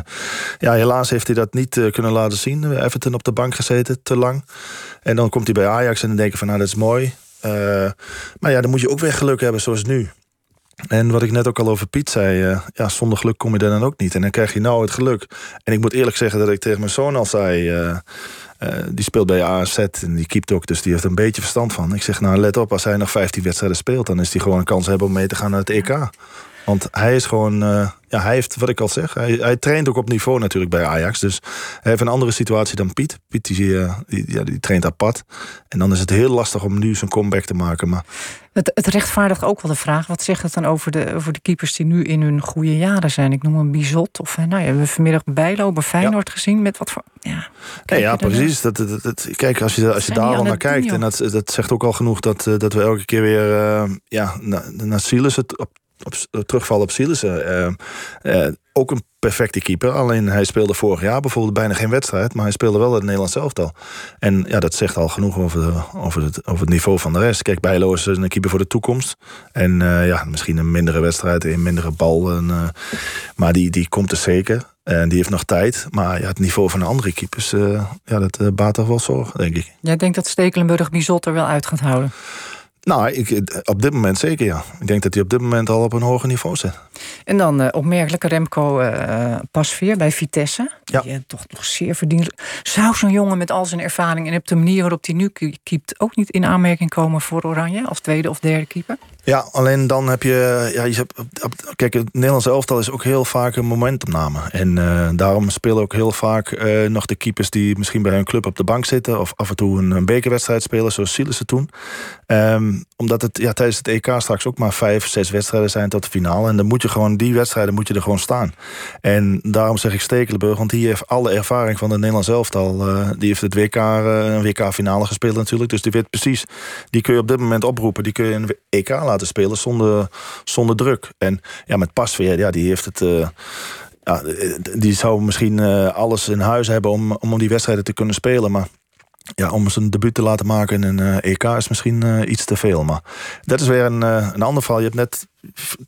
ja, helaas heeft hij dat niet kunnen laten zien. Everton op de bank gezeten, te lang. En dan komt hij bij Ajax en dan denk je van nou dat is mooi. maar ja, dan moet je ook weer geluk hebben zoals nu. En wat ik net ook al over Piet zei, ja, zonder geluk kom je daar dan ook niet. En dan krijg je nou het geluk. En ik moet eerlijk zeggen dat ik tegen mijn zoon al zei uh, die speelt bij AZ en die keept ook, dus die heeft een beetje verstand van. Ik zeg, nou let op, als hij nog 15 wedstrijden speelt... dan is hij gewoon een kans hebben om mee te gaan naar het EK. Want hij is gewoon, uh, ja, hij heeft, wat ik al zeg, hij, hij, traint ook op niveau natuurlijk bij Ajax. Dus hij heeft een andere situatie dan Piet. Piet die, uh, die, ja, die traint apart. En dan is het heel lastig om nu zijn comeback te maken. Maar... Het, het rechtvaardigt ook wel de vraag, wat zegt het dan over de, over de keepers die nu in hun goede jaren zijn? Ik noem een Bizot of, nou ja, we hebben vanmiddag Bijlo bij Feyenoord ja. gezien. Met wat voor, ja, ja, ja precies. Dat, dat, dat, kijk, als je, als je daar al naar kijkt, en dat, dat zegt ook al genoeg dat, dat we elke keer weer uh, ja, naar, naar Silas het op op, eh, terugval op Sielissen. Uh, uh, ook een perfecte keeper. Alleen hij speelde vorig jaar bijvoorbeeld bijna geen wedstrijd. Maar hij speelde wel het Nederlands elftal. En ja, dat zegt al genoeg over, over, het, over het niveau van de rest. Kijk, Bijlo is een keeper voor de toekomst. En ja, misschien een mindere wedstrijd, een mindere bal. Maar die, die komt er zeker. En die heeft nog tijd. Maar ja, het niveau van de andere keepers, ja, dat baat toch wel zorg, denk ik. Jij denkt dat Stekelenburg Bizot er wel uit gaat houden? Nou, ik, op dit moment zeker ja. Ik denk dat hij op dit moment al op een hoger niveau zit. En dan uh, opmerkelijke Remco uh, Pasveer bij Vitesse. Ja. Die, uh, toch nog zeer verdienlijk. Zou zo'n jongen met al zijn ervaring en op de manier waarop hij nu keept... ook niet in aanmerking komen voor Oranje als tweede of derde keeper? Ja, alleen dan heb je... Ja, je hebt, kijk, het Nederlandse elftal is ook heel vaak een momentumname. En uh, daarom spelen ook heel vaak uh, nog de keepers... die misschien bij hun club op de bank zitten... of af en toe een, bekerwedstrijd spelen, zoals Sielissen toen. Um, omdat het ja, tijdens het EK straks ook maar vijf, zes wedstrijden zijn tot de finale. En dan moet je gewoon, die wedstrijden moet je er gewoon staan. En daarom zeg ik Stekelenburg, want die heeft alle ervaring van het Nederlands elftal. Uh, die heeft het WK, een WK-finale gespeeld natuurlijk. Dus die weet precies, die kun je op dit moment oproepen. Die kun je een EK laten laten spelen zonder, zonder druk. En ja, met Pasveer, ja, die heeft het... Uh, ja, die zou misschien uh, alles in huis hebben om, om die wedstrijden te kunnen spelen. Maar ja, om zijn debuut te laten maken in een uh, EK is misschien uh, iets te veel. Maar dat is weer een, uh, een ander verhaal. Je hebt net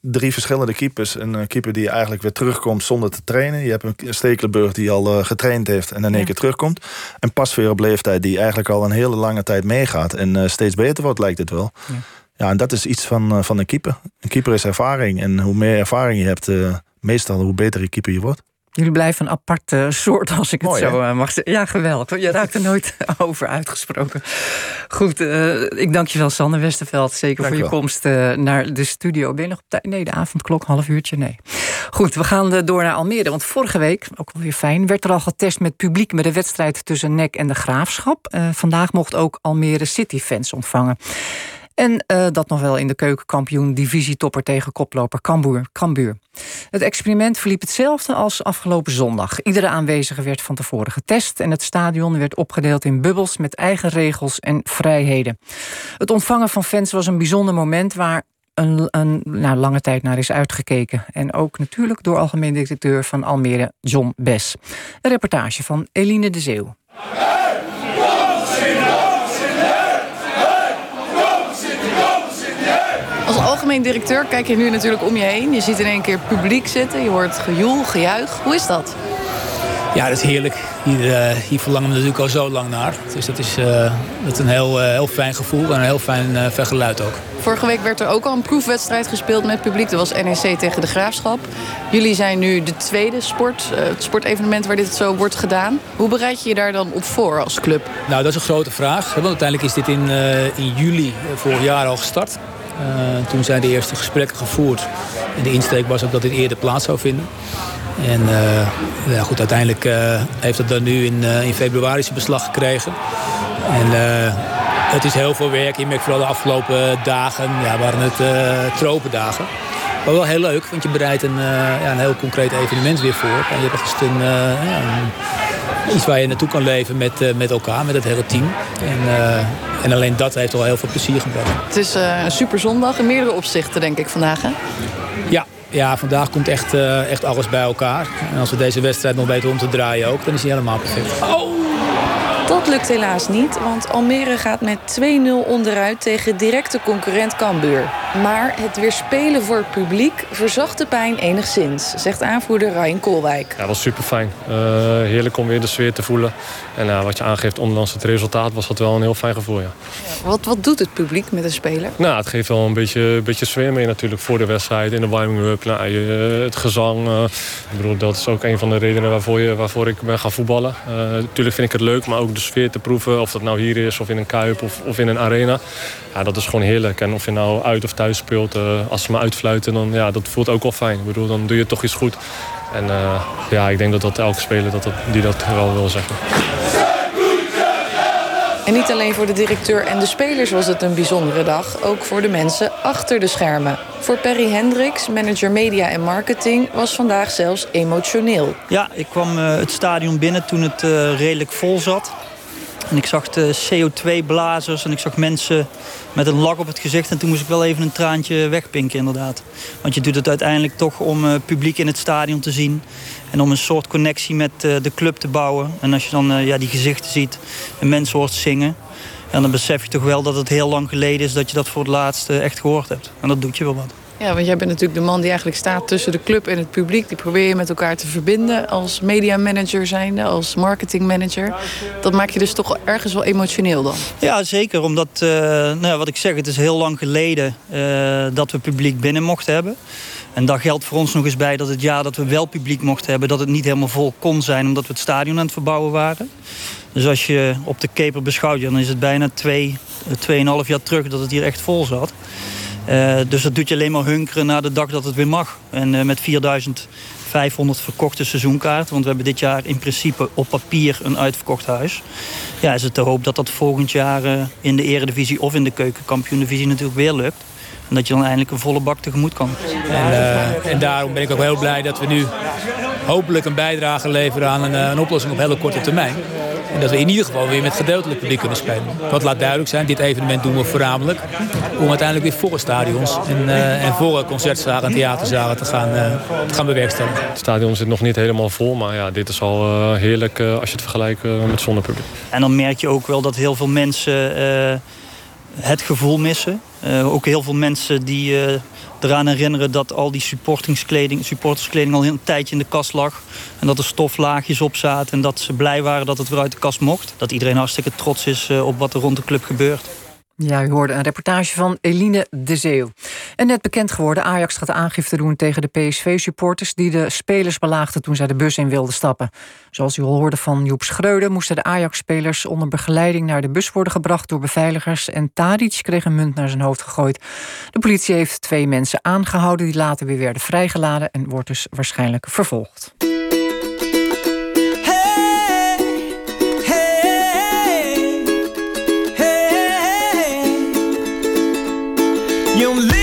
drie verschillende keepers. Een keeper die eigenlijk weer terugkomt zonder te trainen. Je hebt een Stekelenburg die al getraind heeft en in één ja. keer terugkomt. En Pasveer op leeftijd die eigenlijk al een hele lange tijd meegaat. En steeds beter wordt lijkt het wel. Ja. Ja, en dat is iets van, van een keeper. Een keeper is ervaring. En hoe meer ervaring je hebt, uh, meestal hoe beter een keeper je wordt. Jullie blijven een aparte soort, als ik Mooi, het zo uh, mag zeggen. Ja, geweldig. Je raakt er nooit over uitgesproken. Goed, ik dank je wel, Sander Westerveld. Zeker dank voor je wel. komst naar de studio. Ben je nog op tijd? Nee, de avondklok, half uurtje? Nee. Goed, we gaan door naar Almere. Want vorige week, ook wel weer fijn, werd er al getest met publiek... met de wedstrijd tussen NEC en de Graafschap. vandaag mocht ook Almere City fans ontvangen. En uh, dat nog wel in de keukenkampioen divisietopper tegen koploper Cambuur. Cambuur. Het experiment verliep hetzelfde als afgelopen zondag. Iedere aanwezige werd van tevoren getest... en het stadion werd opgedeeld in bubbels met eigen regels en vrijheden. Het ontvangen van fans was een bijzonder moment... waar een, een nou, lange tijd naar is uitgekeken. En ook natuurlijk door algemeen directeur van Almere, John Bes. Een reportage van Eline de Zeeuw. Als algemeen directeur kijk je nu natuurlijk om je heen. Je ziet in één keer publiek zitten, je hoort gejoel, gejuich. Hoe is dat? Ja, dat is heerlijk. Hier, uh, hier verlangen we natuurlijk al zo lang naar. Dus dat is, uh, dat is een heel, uh, heel fijn gevoel en een heel fijn vergeluid ook. Vorige week werd er ook al een proefwedstrijd gespeeld met publiek. Dat was NEC tegen de Graafschap. Jullie zijn nu de tweede sport, het sportevenement waar dit zo wordt gedaan. Hoe bereid je je daar dan op voor als club? Nou, dat is een grote vraag. Want uiteindelijk is dit in, in juli vorig jaar al gestart. Uh, toen zijn de eerste gesprekken gevoerd. En de insteek was ook dat dit eerder plaats zou vinden. En uh, ja, goed, uiteindelijk uh, heeft het dan nu in, in februari zijn beslag gekregen. En het is heel veel werk. Je merkt vooral de afgelopen dagen, ja, waren het tropendagen. Maar wel heel leuk, want je bereidt een, ja, een heel concreet evenement weer voor. En je hebt echt een, ja, iets waar je naartoe kan leven met, met elkaar, met het hele team. En, en alleen dat heeft al heel veel plezier gebracht. Het is uh, een super zondag in meerdere opzichten, denk ik, vandaag. Hè? Ja, ja, vandaag komt echt, uh, echt alles bij elkaar. En als we deze wedstrijd nog weten om te draaien ook, dan is hij helemaal perfect. Oh! Dat lukt helaas niet, want Almere gaat met 2-0 onderuit tegen directe concurrent Cambuur. Maar het weer spelen voor het publiek verzacht de pijn enigszins, zegt aanvoerder Ryan Koolwijk. Ja, dat was super fijn. Uh, heerlijk om weer de sfeer te voelen. En uh, wat je aangeeft, ondanks het resultaat, was dat wel een heel fijn gevoel. Ja. Wat, wat doet het publiek met een speler? Nou, het geeft wel een beetje, een beetje sfeer mee natuurlijk voor de wedstrijd. In de warming-up, nou, uh, het gezang. ik bedoel, dat is ook een van de redenen waarvoor, je, waarvoor ik ben gaan voetballen. natuurlijk vind ik het leuk, maar ook de sfeer te proeven. Of dat nou hier is, of in een kuip, of, of in een arena. Ja, dat is gewoon heerlijk. En of je nou uit of thuis speelt, uh, als ze me uitfluiten, dan ja, dat voelt ook wel fijn. Ik bedoel, dan doe je toch iets goed. En uh, ja, ik denk dat dat elke speler dat, dat, die dat wel wil zeggen. En niet alleen voor de directeur en de spelers was het een bijzondere dag. Ook voor de mensen achter de schermen. Voor Perry Hendricks, manager media en marketing, was vandaag zelfs emotioneel. Ja, ik kwam uh, het stadion binnen toen het uh, redelijk vol zat. En ik zag de CO2-blazers en ik zag mensen met een lak op het gezicht. En toen moest ik wel even een traantje wegpinken, inderdaad. Want je doet het uiteindelijk toch om uh, publiek in het stadion te zien. En om een soort connectie met uh, de club te bouwen. En als je dan uh, ja, die gezichten ziet en mensen hoort zingen... En dan besef je toch wel dat het heel lang geleden is dat je dat voor het laatst echt gehoord hebt. En dat doet je wel wat. Ja, want jij bent natuurlijk de man die eigenlijk staat tussen de club en het publiek. Die probeer je met elkaar te verbinden als mediamanager zijnde, als marketingmanager. Dat maakt je dus toch ergens wel emotioneel dan? Ja, zeker. Omdat, uh, nou wat ik zeg, het is heel lang geleden uh, dat we publiek binnen mochten hebben. En daar geldt voor ons nog eens bij dat het jaar dat we wel publiek mochten hebben... dat het niet helemaal vol kon zijn omdat we het stadion aan het verbouwen waren. Dus als je op de keper beschouwt, dan is het bijna twee, tweeënhalf jaar terug dat het hier echt vol zat. Uh, dus dat doet je alleen maar hunkeren naar de dag dat het weer mag. En uh, met 4500 verkochte seizoenkaarten... want we hebben dit jaar in principe op papier een uitverkocht huis... Ja, is het de hoop dat dat volgend jaar uh, in de eredivisie... of in de keukenkampioen-divisie natuurlijk weer lukt. En dat je dan eindelijk een volle bak tegemoet kan. En, en daarom ben ik ook heel blij dat we nu hopelijk een bijdrage leveren... aan een, een oplossing op hele korte termijn. En dat we in ieder geval weer met gedeeltelijk publiek kunnen spelen. Wat laat duidelijk zijn, dit evenement doen we voornamelijk... om uiteindelijk weer volle stadions en, uh, en volle concertzalen en theaterzalen te gaan, uh, te gaan bewerkstelligen. Het stadion zit nog niet helemaal vol, maar ja, dit is al uh, heerlijk als je het vergelijkt met zonder publiek. En dan merk je ook wel dat heel veel mensen het gevoel missen. ook heel veel mensen die eraan herinneren dat al die supportingskleding, supporterskleding al een tijdje in de kast lag. En dat er stoflaagjes op zaten en dat ze blij waren dat het weer uit de kast mocht. Dat iedereen hartstikke trots is op wat er rond de club gebeurt. Ja, u hoorde een reportage van Eline de Zeeuw. En net bekend geworden, Ajax gaat aangifte doen tegen de PSV-supporters... die de spelers belaagden toen zij de bus in wilden stappen. Zoals u al hoorde van Joep Schreuder... moesten de Ajax-spelers onder begeleiding naar de bus worden gebracht... door beveiligers en Tadic kreeg een munt naar zijn hoofd gegooid. De politie heeft twee mensen aangehouden... die later weer werden vrijgeladen en wordt dus waarschijnlijk vervolgd. Your lipstick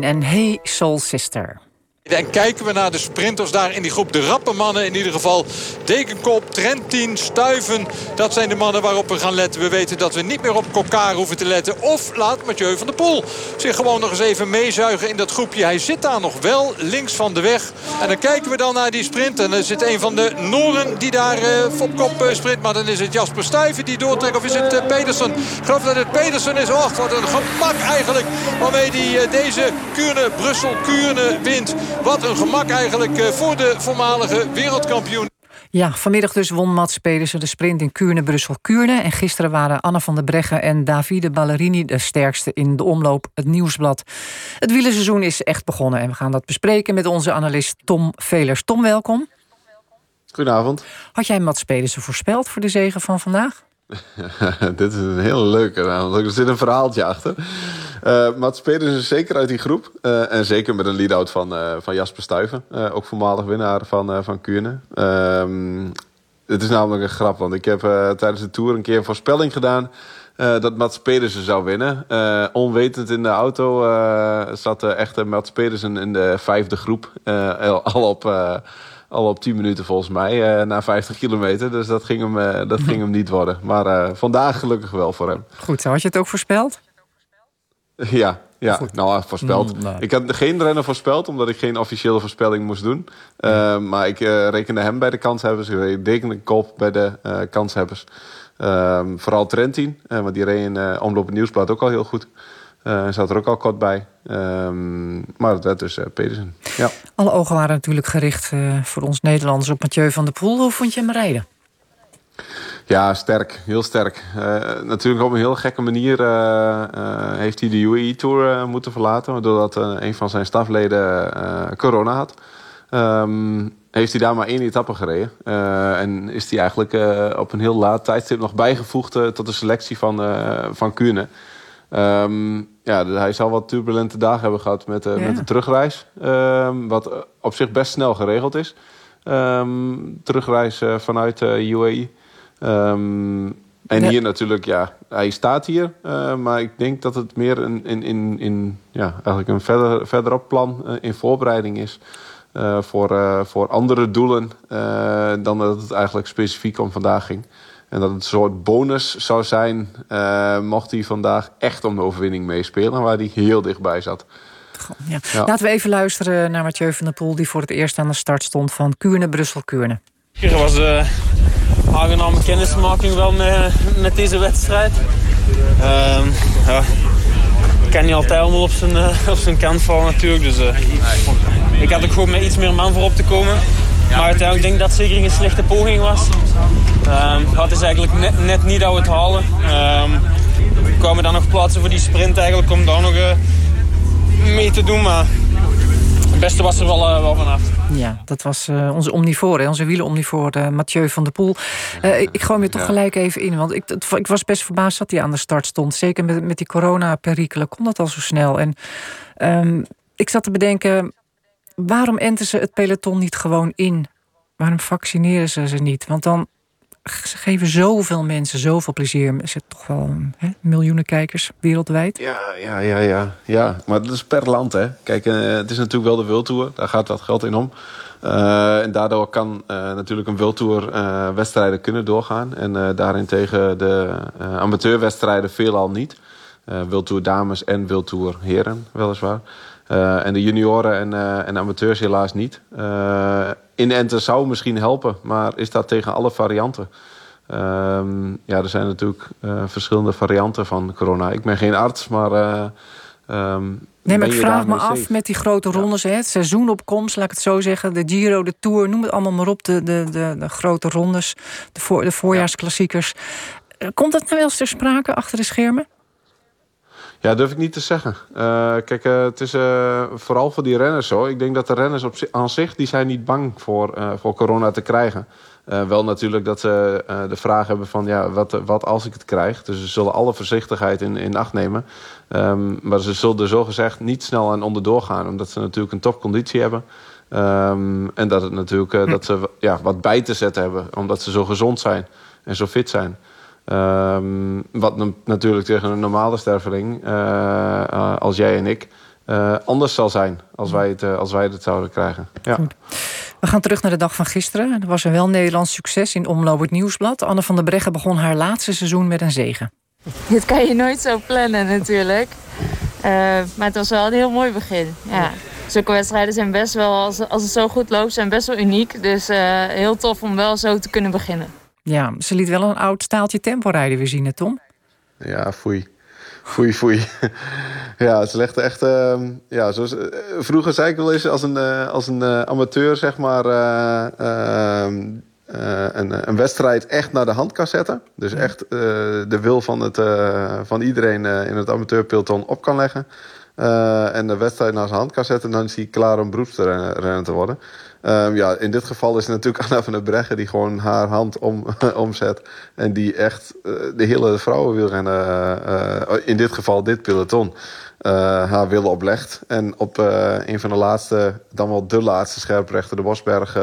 En Hey Soul Sister. En kijken we naar de sprinters daar in die groep. De rappe mannen in ieder geval. Dekenkop, Trentin, Stuiven. Dat zijn de mannen waarop we gaan letten. We weten dat we niet meer op elkaar hoeven te letten. Of laat Mathieu van der Poel zich gewoon nog eens even meezuigen in dat groepje. Hij zit daar nog wel links van de weg. En dan kijken we dan naar die sprint. En er zit een van de Noren die daar uh, op kop uh, sprint. Maar dan is het Jasper Stuyven die doortrekt. Of is het uh, Pedersen? Ik geloof dat het Pedersen is. Och, wat een gemak eigenlijk. Waarmee die, deze Kuurne, Brussel-Kuurne wint. Wat een gemak eigenlijk voor de voormalige wereldkampioen. Ja, vanmiddag dus won Mats Pedersen de sprint in Kuurne-Brussel-Kuurne. En gisteren waren Anne van der Breggen en Davide Ballerini de sterkste in de omloop, het nieuwsblad. Het wielerseizoen is echt begonnen en we gaan dat bespreken met onze analist Tom Velers. Tom, welkom. Goedenavond. Had jij Mats Pedersen voorspeld voor de zegen van vandaag? Dit is een hele leuke. Er zit een verhaaltje achter. Uh, Pedersen is zeker uit die groep. Uh, en zeker met een lead-out van, uh, van Jasper Stuyven. ook voormalig winnaar van, van Kuurne. Ehm, het is namelijk een grap. Want ik heb tijdens de Tour een keer een voorspelling gedaan... dat Mats Pedersen zou winnen. onwetend in de auto zat echt Mats Pedersen in de vijfde groep. al op al op 10 minuten volgens mij, uh, na 50 kilometer. Dus dat ging hem, uh, dat ging hem niet worden. Maar uh, vandaag gelukkig wel voor hem. Goed, had je het ook voorspeld? Ja, ja. nou voorspeld. Mm, nou. Ik had geen renner voorspeld, omdat ik geen officiële voorspelling moest doen. Mm. maar ik rekende hem bij de kanshebbers. Ik rekende kop bij de kanshebbers. Ehm, vooral Trentin, want die reed in Omloop het Nieuwsblad ook al heel goed. Uh, zat er ook al kort bij. Um, maar het werd dus uh, Pedersen. Ja. Alle ogen waren natuurlijk gericht uh, voor ons Nederlanders op Mathieu van der Poel. Hoe vond je hem rijden? Ja, sterk. Heel sterk. natuurlijk op een heel gekke manier heeft hij de UAE Tour moeten verlaten. Doordat een van zijn stafleden corona had. Um, heeft hij daar maar één etappe gereden. en is hij eigenlijk op een heel laat tijdstip nog bijgevoegd tot de selectie van, van Kuurne. Um, ja, hij zal wat turbulente dagen hebben gehad met, uh, ja. met de terugreis. Um, wat op zich best snel geregeld is. Um, terugreis uh, vanuit uh, UAE. en ja. hier natuurlijk, ja, hij staat hier. Maar ik denk dat het meer een, in, in, in, ja, eigenlijk een verder, verderop plan in voorbereiding is. voor, voor andere doelen dan dat het eigenlijk specifiek om vandaag ging. En dat het een soort bonus zou zijn, uh, mocht hij vandaag echt om de overwinning meespelen, waar hij heel dichtbij zat. Ja. Ja. Laten we even luisteren naar Mathieu van der Poel, die voor het eerst aan de start stond van Kuurne, Brussel-Kuurne. Het was een uh, aangename kennismaking wel met, met deze wedstrijd. Uh, ja, ik kan niet altijd allemaal op zijn, uh, op zijn kant vallen natuurlijk. Dus, ik had ook gewoon met iets meer man voor op te komen. Maar uiteindelijk denk ik dat het zeker geen slechte poging was. Um, het is eigenlijk net, net, niet dat we het halen. Um, we kwamen dan nog plaatsen voor die sprint eigenlijk om daar nog uh, mee te doen. Maar het beste was er wel, uh, wel vanaf. Ja, dat was uh, onze omnivoor, onze wielenomnivoor uh, Mathieu van der Poel. Uh, ik, ik gooi me toch ja. gelijk even in, want ik, ik, was best verbaasd dat hij aan de start stond. Zeker met, met die corona-perikelen kon dat al zo snel. En um, ik zat te bedenken, waarom enten ze het peloton niet gewoon in? Waarom vaccineren ze ze niet? Want dan ze geven zoveel mensen zoveel plezier. Er zitten toch wel hè, miljoenen kijkers wereldwijd. Ja, ja, ja, ja, ja. Maar dat is per land, hè. Kijk, uh, het is natuurlijk wel de World Daar gaat wat geld in om. Uh, en daardoor kan uh, natuurlijk een World Tour wedstrijden kunnen doorgaan. En daarin tegen de amateurwedstrijden veelal niet. World dames en World heren, weliswaar. Uh, en de junioren en, uh, en amateurs helaas niet. Uh, inenten zou misschien helpen, maar is dat tegen alle varianten? Um, ja, er zijn natuurlijk verschillende varianten van corona. Ik ben geen arts, maar... Um, nee, maar ik vraag me af met die grote rondes, ja. het seizoen op komst, laat ik het zo zeggen. De Giro, de Tour, noem het allemaal maar op. De, de, de, de grote rondes, de, voor, de voorjaarsklassiekers. Komt dat nou wel eens ter sprake achter de schermen? Ja, durf ik niet te zeggen. Uh, kijk, uh, het is uh, vooral voor die renners zo. Ik denk dat de renners op aan zich, die zijn niet bang voor, voor corona te krijgen. wel natuurlijk dat ze de vraag hebben van, ja, wat, wat als ik het krijg? Dus ze zullen alle voorzichtigheid in, in acht nemen. Um, maar ze zullen er zogezegd niet snel aan onderdoor gaan. Omdat ze natuurlijk een topconditie hebben. Um, en dat, het natuurlijk, dat ze ja, wat bij te zetten hebben. Omdat ze zo gezond zijn en zo fit zijn. Ehm, wat na- natuurlijk tegen een normale sterveling, eh, eh, als jij en ik, eh, anders zal zijn als wij het, als wij het zouden krijgen. Ja. We gaan terug naar de dag van gisteren. Er was een wel Nederlands succes in Omloop het Nieuwsblad. Anne van der Breggen begon haar laatste seizoen met een zegen. Dit kan je nooit zo plannen natuurlijk. Eh, maar het was wel een heel mooi begin. Ja. Zulke wedstrijden zijn best wel, als, als het zo goed loopt, zijn best wel uniek. Dus eh, heel tof om wel zo te kunnen beginnen. Ja, ze liet wel een oud staaltje tempo rijden weer zien, hè, Tom? Ja, foei. Foei, foei. ja, ze legde echt... ehm, ja, zoals, eh, vroeger zei ik wel eens als een, eh, als een eh, amateur, zeg maar... eh, ehm, eh, een, een wedstrijd echt naar de hand kan zetten. Dus echt de wil van, het, van iedereen in het amateurpeloton op kan leggen. Eh, en de wedstrijd naar zijn hand kan zetten... dan is hij klaar om beroepsrenner te worden. Ehm, ja, in dit geval is het natuurlijk Anna van der Breggen... die gewoon haar hand om, omzet. En die echt eh, de hele vrouwenwielrennen... eh, in dit geval dit peloton... haar willen oplegt. En op een van de laatste, dan wel de laatste scherprechter... de Bosberg...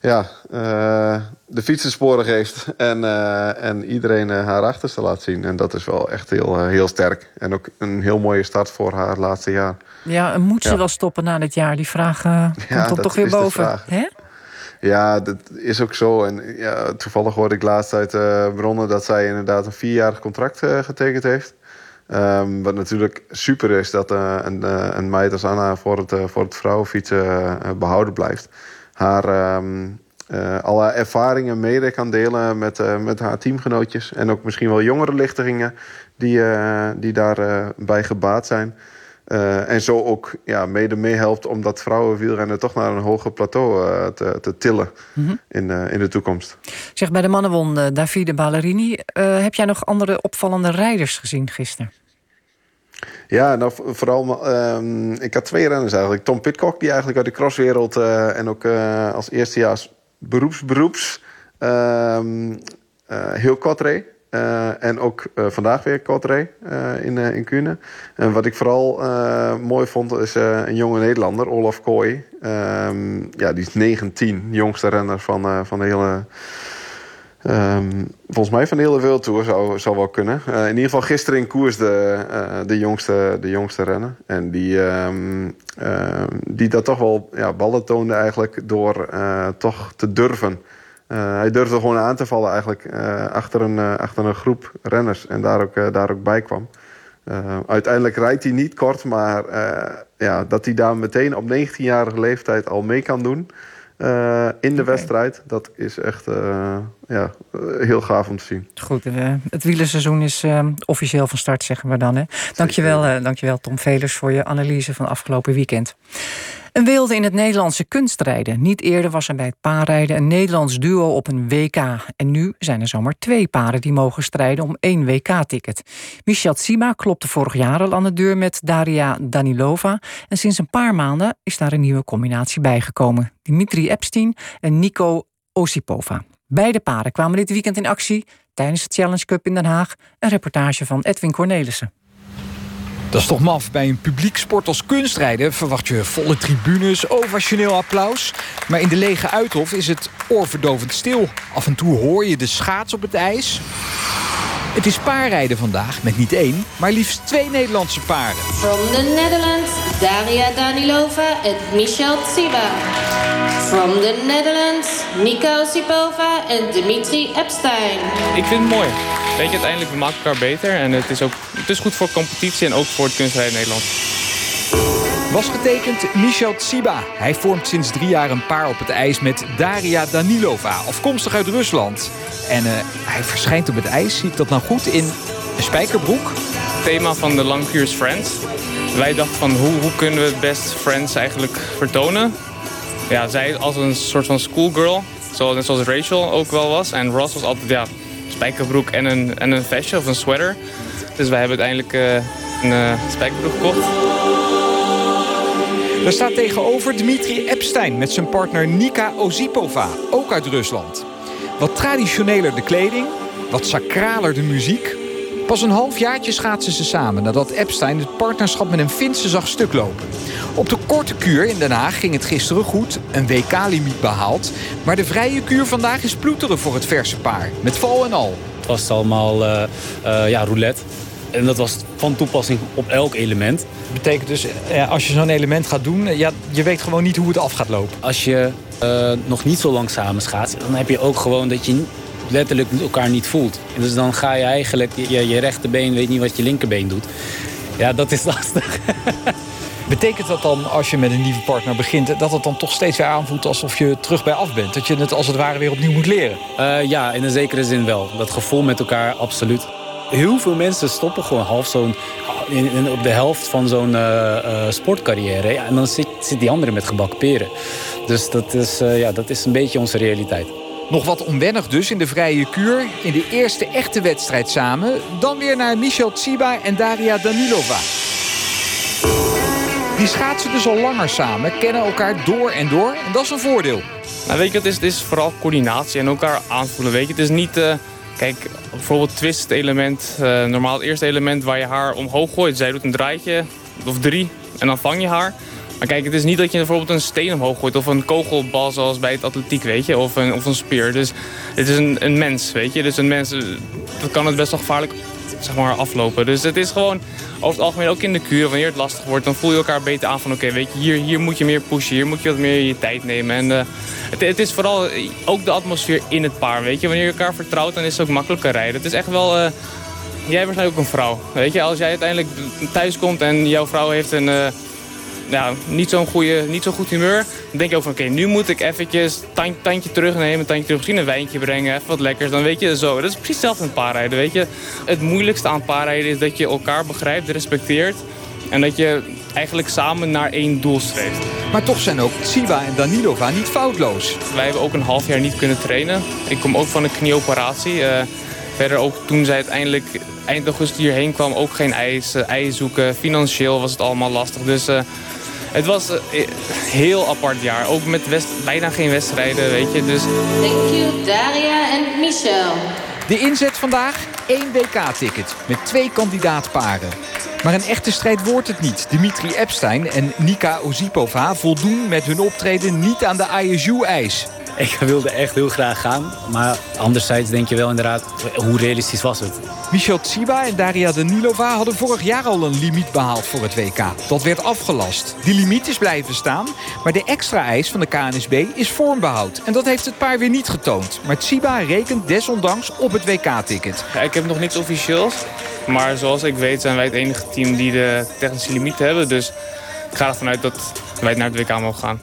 ja, eh, de fietsensporen geeft en, eh, en iedereen eh, haar achterste laat zien. En dat is wel echt heel, heel sterk. En ook een heel mooie start voor haar laatste jaar. Ja, en moet ze Ja. wel stoppen na dit jaar? Die vraag komt toch weer is de boven. vraag. Hè? Ja, dat is ook zo. En ja, toevallig hoorde ik laatst uit bronnen dat zij inderdaad een vierjarig contract getekend heeft. Ehm, wat natuurlijk super is dat een, een meid als Anna voor het, voor het vrouwenfietsen eh, behouden blijft. Haar eh, alle ervaringen mede kan delen met, eh, met haar teamgenootjes. En ook misschien wel jongere lichtingingen die, eh, die daarbij bij gebaat zijn. En zo ook ja, mede meehelpt om dat vrouwenwielrennen toch naar een hoger plateau te, te tillen Mhm. in, in de toekomst. Zeg, bij de mannen won Davide Ballerini. Heb jij nog andere opvallende rijders gezien gisteren? Ja, nou vooral, ehm, ik had twee renners eigenlijk. Tom Pitcock, die eigenlijk uit de crosswereld eh, en ook eh, als eerstejaars beroeps beroeps ehm, eh, heel kort reed. Eh, en ook eh, vandaag weer kort eh, in, eh in Kuurne. En wat ik vooral eh, mooi vond, is eh, een jonge Nederlander, Olaf Kooi. Ehm, ja, die is 19, jongste renner van, eh, van de hele... Ehm, volgens mij van de hele wereldtour zou, zou wel kunnen. Eh, in ieder geval gisteren in koers de, eh, de, jongste, de jongste renner. En die, ehm, die dat toch wel ja, ballen toonde eigenlijk door eh, toch te durven. Hij durfde gewoon aan te vallen eigenlijk achter, een, achter een groep renners. En daar ook, daar ook bij kwam. Uiteindelijk rijdt hij niet kort, maar ja, dat hij daar meteen op 19-jarige leeftijd al mee kan doen eh, in de wedstrijd, dat is echt eh, ja, eh, heel gaaf om te zien. Goed, het wielerseizoen is officieel van start, zeggen we dan. Hè? Dankjewel, dankjewel Tom Velers voor je analyse van afgelopen weekend. Een wilde in het Nederlandse kunstrijden. Niet eerder was er bij het paarrijden een Nederlands duo op een WK. En nu zijn er zomaar twee paren die mogen strijden om één WK-ticket. Michel Tsima klopte vorig jaar al aan de deur met Daria Danilova. En sinds een paar maanden is daar een nieuwe combinatie bijgekomen. Dimitri Epstein en Nico Osipova. Beide paren kwamen dit weekend in actie tijdens het Challenge Cup in Den Haag. Een reportage van Edwin Cornelissen. Dat is toch maf. Bij een publiek sport als kunstrijden verwacht je volle tribunes, ovationeel applaus. Maar in de lege Uithof is het oorverdovend stil. Af en toe hoor je de schaats op het ijs. Het is paarrijden vandaag met niet één, maar liefst twee Nederlandse paarden. From the Netherlands, Daria Danilova en Michel Tsiba. From the Netherlands, Nico Sipova en Dimitri Epstein. Ik vind het mooi. Weet je, uiteindelijk we maken elkaar beter. En het is, ook, het is goed voor competitie en ook voor het kunstrijden in Nederland. Was getekend Michel Tsiba. Hij vormt sinds drie jaar een paar op het ijs met Daria Danilova, afkomstig uit Rusland. En eh, hij verschijnt op het ijs, zie ik dat nou goed, in een spijkerbroek. Thema van de Langkuur is Friends. Wij dachten van hoe, hoe kunnen we best Friends eigenlijk vertonen. Ja, zij als een soort van schoolgirl, zoals Rachel ook wel was. En Ross was altijd ja, spijkerbroek en een, en een vestje of een sweater. Dus wij hebben uiteindelijk eh, een eh, spijkerbroek gekocht. Daar staat tegenover Dmitri Epstein met zijn partner Nika Ozipova, ook uit Rusland. Wat traditioneler de kleding, wat sacraler de muziek. Pas een halfjaartje schaatsen ze samen nadat Epstein het partnerschap met een Finse zag stuklopen. Op de korte kuur in Den Haag ging het gisteren goed, een WK-limiet behaald. Maar de vrije kuur vandaag is ploeteren voor het verse paar, met val en al. was allemaal eh, eh, ja, roulette. En dat was van toepassing op elk element. Betekent dus, eh, als je zo'n element gaat doen... eh, Ja, je weet gewoon niet hoe het af gaat lopen. Als je eh, nog niet zo lang samen schaatst... dan heb je ook gewoon dat je letterlijk elkaar niet voelt. En dus dan ga je eigenlijk... Je, je rechterbeen weet niet wat je linkerbeen doet. Ja, dat is lastig. Betekent dat dan, als je met een nieuwe partner begint... dat het dan toch steeds weer aanvoelt alsof je terug bij af bent? Dat je het als het ware weer opnieuw moet leren? Ja, in een zekere zin wel. Dat gevoel met elkaar, absoluut. Heel veel mensen stoppen gewoon half zo'n... in- in- op de helft van zo'n eh, eh, sportcarrière. Ja, en dan zit, zit die andere met gebakken peren. Dus dat is, eh, ja, dat is een beetje onze realiteit. Nog wat onwennig dus in de vrije kuur. In de eerste echte wedstrijd samen. Dan weer naar Michel Tsiba en Daria Danilova. Die schaatsen dus al langer samen, kennen elkaar door en door. En dat is een voordeel. Nou, weet je, het is, het is vooral coördinatie en elkaar aanvoelen. Weet je, het is niet. eh, kijk, bijvoorbeeld twist element. eh, normaal het eerste element waar je haar omhoog gooit. Zij doet een draaitje of drie en dan vang je haar. Maar kijk, het is niet dat je bijvoorbeeld een steen omhoog gooit of een kogelbal zoals bij het atletiek, weet je, of een, of een speer. Dus het is een, een mens, weet je. Dus een mens, eh, dat kan het best wel gevaarlijk zeg maar, aflopen. Dus het is gewoon over het algemeen ook in de kuur, wanneer het lastig wordt, dan voel je elkaar beter aan van oké, weet je, hier, hier moet je meer pushen, hier moet je wat meer je tijd nemen. En eh, het, het is vooral ook de atmosfeer in het paar, weet je. Wanneer je elkaar vertrouwt, dan is het ook makkelijker rijden. Het is echt wel... eh, jij bent waarschijnlijk ook een vrouw. Weet je, als jij uiteindelijk thuis komt en jouw vrouw heeft een... eh, ja, niet zo'n goede, niet zo goed humeur. Dan denk je ook van, oké, nu moet ik eventjes tand, tandje terugnemen, tandje terug, misschien een wijntje brengen, even wat lekkers. Dan weet je zo, dat is precies hetzelfde met paarrijden, weet je. Het moeilijkste aan paarrijden is dat je elkaar begrijpt, respecteert. En dat je eigenlijk samen naar één doel streeft. Maar toch zijn ook Tsiba en Danilova niet foutloos. Wij hebben ook een half jaar niet kunnen trainen. Ik kom ook van een knieoperatie. Eh, verder ook toen zij uiteindelijk eind augustus hierheen kwam, ook geen ijs, eh, ijs zoeken. Financieel was het allemaal lastig. Dus eh, het was een heel apart jaar. Ook met west- bijna geen wedstrijden, weet je. Dus Thank you, Daria en Michel. De inzet vandaag, één WK-ticket met twee kandidaatparen. Maar een echte strijd wordt het niet. Dimitri Epstein en Nika Ozipova voldoen met hun optreden niet aan de ISU-eis. Ik wilde echt heel graag gaan. Maar anderzijds denk je wel inderdaad, hoe realistisch was het? Michel Tsiba en Daria Danilova hadden vorig jaar al een limiet behaald voor het WK. Dat werd afgelast. Die limiet is blijven staan, maar de extra eis van de KNSB is vormbehoud. En dat heeft het paar weer niet getoond. Maar Tsiba rekent desondanks op het WK-ticket. ja, ik heb nog niets officieels. Maar zoals ik weet zijn wij het enige team die de technische limiet hebben. Dus ik ga ervan uit dat wij naar het WK mogen gaan.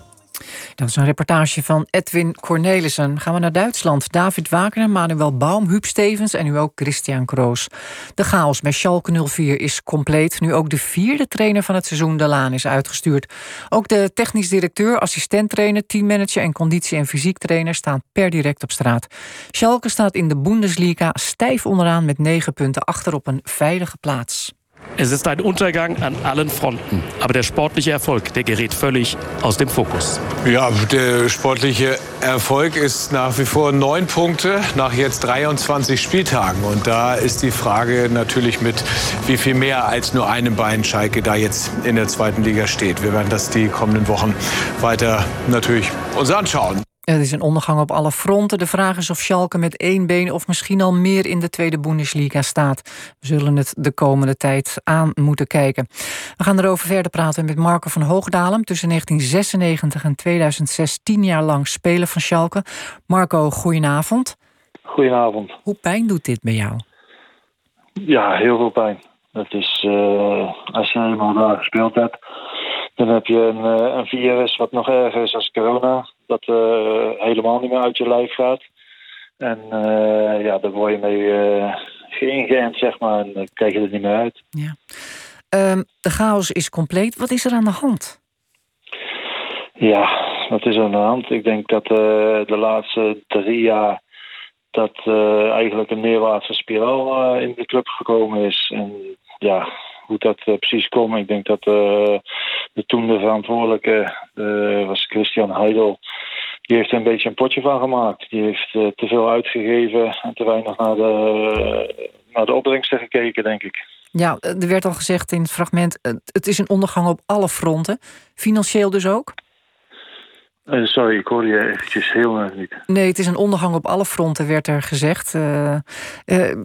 Dat is een reportage van Edwin Cornelissen. Gaan we naar Duitsland. David Wagner, Manuel Baum, Huub Stevens en nu ook Christian Kroos. De chaos bij Schalke 04 is compleet. Nu ook de vierde trainer van het seizoen, De Laan, is uitgestuurd. Ook de technisch directeur, assistenttrainer, teammanager... en conditie- en fysiektrainer staan per direct op straat. Schalke staat in de Bundesliga stijf onderaan... met negen punten achter op een veilige plaats. Es ist ein Untergang an allen Fronten. Aber der sportliche Erfolg, der gerät völlig aus dem Fokus. Ja, der sportliche Erfolg ist nach wie vor neun Punkte nach jetzt 23 Spieltagen. Und da ist die Frage natürlich mit, wie viel mehr als nur einem Bein Schalke da jetzt in der zweiten Liga steht. Wir werden das die kommenden Wochen weiter natürlich uns anschauen. Het is een ondergang op alle fronten. De vraag is of Schalke met één been of misschien al meer in de tweede Bundesliga staat. We zullen het de komende tijd aan moeten kijken. We gaan erover verder praten met Marco van Hoogdalem. Tussen 1996 en 2006 tien jaar lang speler van Schalke. Marco, goedenavond. Goedenavond. Hoe pijn doet dit bij jou? Ja, heel veel pijn. Het is, eh, als je eenmaal daar gespeeld hebt, dan heb je een, eh, een virus wat nog erger is als corona. Dat eh, helemaal niet meer uit je lijf gaat. En eh, ja, daar word je mee geïngeënt, zeg maar. En dan krijg je er niet meer uit. Ehm, de chaos is compleet. Wat is er aan de hand? Ja, wat is er aan de hand? Ik denk dat de laatste drie jaar dat eigenlijk een neerwaartse spiraal in de club gekomen is. En ja, hoe dat eh, precies komt, ik denk dat eh, de toen de verantwoordelijke eh, was Christian Heidel. Die heeft er een beetje een potje van gemaakt. Die heeft eh, te veel uitgegeven en te weinig naar de, naar de opbrengsten gekeken, denk ik. Ja, er werd al gezegd in het fragment... het- is een ondergang op alle fronten. Financieel dus ook? Sorry, ik hoorde je eventjes heel erg niet. Nee, het is een ondergang op alle fronten, werd er gezegd. Eh, eh,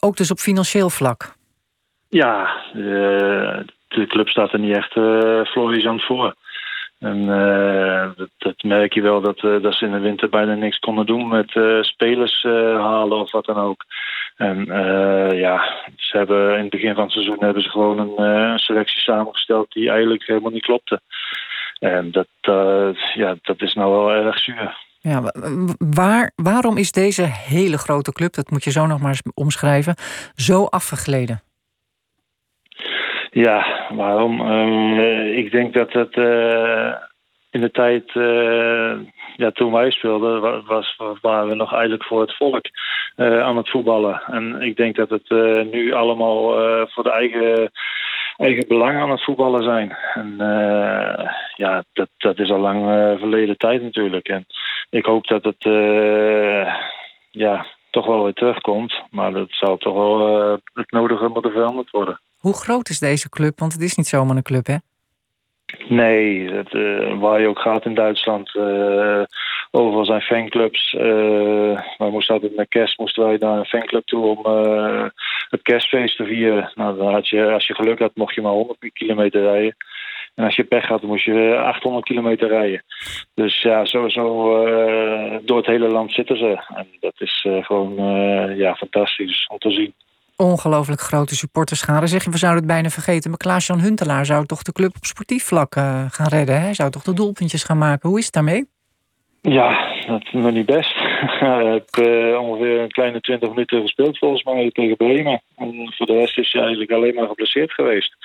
ook dus op financieel vlak. Ja, eh, de club staat er niet echt uh, florissant voor. En eh, dat, merk je wel dat, eh, dat ze in de winter bijna niks konden doen met eh, spelers eh, halen of wat dan ook. En eh, ja, ze hebben in het begin van het seizoen hebben ze gewoon een eh, selectie samengesteld die eigenlijk helemaal niet klopte. En dat, eh, ja, dat is nou wel erg zuur. Ja, wa- wa- waar, waarom is deze hele grote club, dat moet je zo nog maar eens omschrijven, zo afgegleden? Ja, waarom? Eh, ik denk dat het eh, in de tijd eh, ja, toen wij speelden, wa- was, waren we nog eigenlijk voor het volk aan het voetballen. En ik denk dat het nu allemaal voor de eigen, eigen belang aan het voetballen zijn. En ja, dat, dat is al lang verleden tijd natuurlijk. En ik hoop dat het ja, toch wel weer terugkomt. Maar dat zou toch wel eh, het nodige moeten veranderd worden. Hoe groot is deze club? Want het is niet zomaar een club, hè? Nee, eh, waar je ook gaat in Duitsland. eh, overal zijn fanclubs. wij moesten altijd met kerst moesten wij naar een fanclub toe om het kerstfeest te vieren. Nou, dan had je, als je geluk had, mocht je maar 100 kilometer rijden. En als je pech had, moest je 800 kilometer rijden. Dus ja, sowieso eh, door het hele land zitten ze. En dat is eh, gewoon eh, ja, fantastisch om te zien. Ongelooflijk grote supporterschade. Zeg je, we zouden het bijna vergeten. Maar Klaas-Jan Huntelaar zou toch de club op sportief vlak gaan redden. Hè? Hij zou toch de doelpuntjes gaan maken. Hoe is het daarmee? Ja, dat is nog niet best. Heeft eh, ongeveer een kleine 20 minuten gespeeld volgens mij tegen Bremen. En voor de rest is hij eigenlijk alleen maar geblesseerd geweest.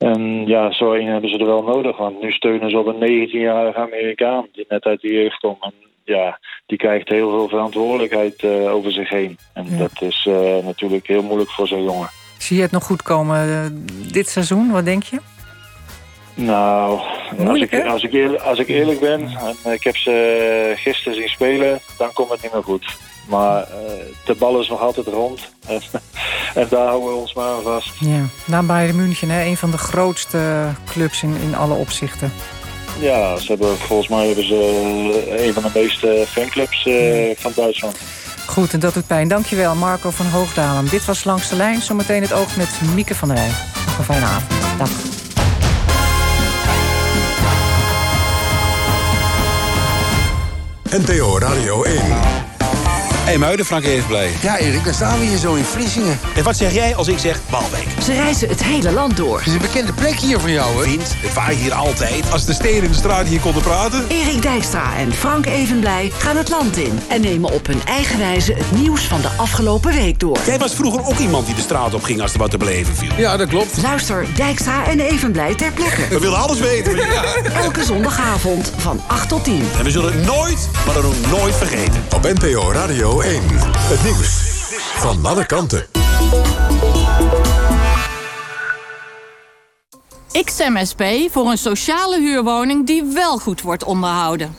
En ja, zo een hebben ze er wel nodig. Want nu steunen ze op een 19-jarige Amerikaan die net uit de jeugd komt. En ja, die krijgt heel veel verantwoordelijkheid eh, over zich heen. En Ja. dat is eh, natuurlijk heel moeilijk voor zo'n jongen. Zie je het nog goed komen eh, dit seizoen? Wat denk je? Nou, als ik, als, ik eerlijk, als ik eerlijk ben, en ik heb ze gisteren zien spelen, dan komt het niet meer goed. Maar eh, de bal is nog altijd rond. En, en daar houden we ons maar aan vast. Ja, na Bayern München, hè? een van de grootste clubs in, in alle opzichten. Ja, ze hebben, volgens mij hebben ze eh, een van de meeste fanclubs eh, van Duitsland. Goed, en dat doet pijn. Dankjewel, Marco van Hoogdalen. Dit was Langs de Lijn. Zometeen het oog met Mieke van der Rij. Nog een fijne avond. Dag. NPO Radio 1. Hey Muiden, Frank Evenblij. Ja, Erik, dan staan we hier zo in Vlissingen. En wat zeg jij als ik zeg Waalwijk? Ze reizen het hele land door. Het is een bekende plek hier voor jou, hè? Wind, het waait hier altijd. Als de steden in de straat hier konden praten. Erik Dijkstra en Frank Evenblij gaan het land in en nemen op hun eigen wijze het nieuws van de afgelopen week door. Jij was vroeger ook iemand die de straat op ging als er wat te beleven viel. Ja, dat klopt. Luister Dijkstra en Evenblij ter plekke. We willen alles weten. Ja. Elke zondagavond van 8 tot 10. En we zullen het nooit, maar dan ook nooit vergeten. Op NPO Radio 1. Het nieuws van alle kanten. Ik stem SP voor een sociale huurwoning die wel goed wordt onderhouden.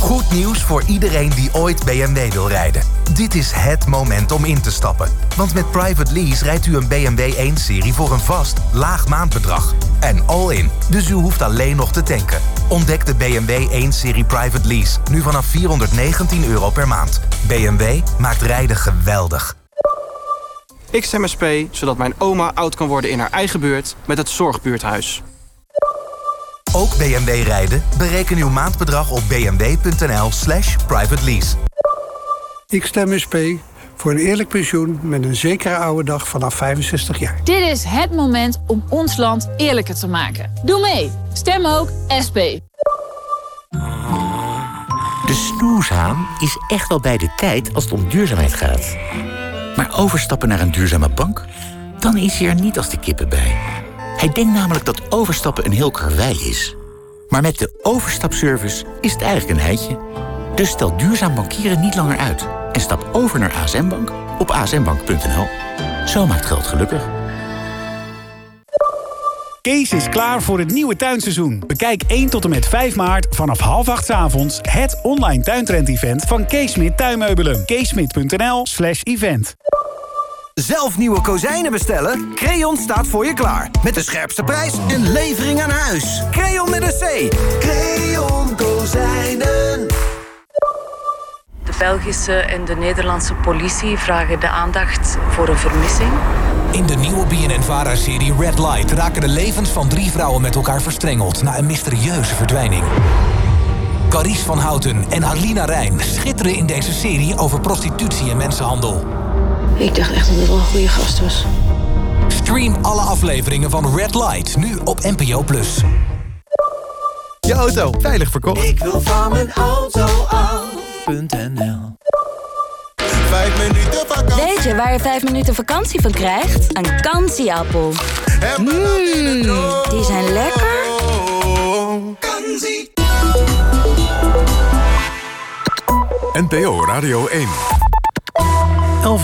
Goed nieuws voor iedereen die ooit BMW wil rijden. Dit is het moment om in te stappen. Want met Private Lease rijdt u een BMW 1-serie voor een vast, laag maandbedrag. En all-in, dus u hoeft alleen nog te tanken. Ontdek de BMW 1-serie Private Lease, nu vanaf 419 euro per maand. BMW maakt rijden geweldig. Ik stem SP, zodat mijn oma oud kan worden in haar eigen buurt met het Zorgbuurthuis. Ook BMW rijden? Bereken uw maandbedrag op bmw.nl slash private lease. Ik stem SP voor een eerlijk pensioen met een zekere oude dag vanaf 65 jaar. Dit is het moment om ons land eerlijker te maken. Doe mee. Stem ook SP. De snoeshaan is echt wel bij de tijd als het om duurzaamheid gaat. Maar overstappen naar een duurzame bank? Dan is hij er niet als de kippen bij. Hij denkt namelijk dat overstappen een heel karwei is. Maar met de overstapservice is het eigenlijk een heitje. Dus stel duurzaam bankieren niet langer uit. En stap over naar ASM Bank op asmbank.nl. Zo maakt geld gelukkig. Kees is klaar voor het nieuwe tuinseizoen. Bekijk 1 tot en met 5 maart vanaf half 8 's avonds het online tuintrend-event van Kees Smit Tuinmeubelen. Keesmit.nl slash event. Zelf nieuwe kozijnen bestellen? Creon staat voor je klaar. Met de scherpste prijs en levering aan huis. Creon met een C. Creon Kozijnen. De Belgische en de Nederlandse politie vragen de aandacht voor een vermissing. In de nieuwe BNN-VARA-serie Red Light raken de levens van drie vrouwen met elkaar verstrengeld na een mysterieuze verdwijning. Carice van Houten en Alina Rijn schitteren in deze serie over prostitutie en mensenhandel. Ik dacht echt dat het wel een goede gast was. Stream alle afleveringen van Red Light nu op NPO+. Je auto veilig verkocht. Ik wil van mijn auto af.nl Vijf minuten vakantie. Weet je waar je vijf minuten vakantie van krijgt? Een kansieappel. Mmm, die zijn lekker. NPO Radio 1.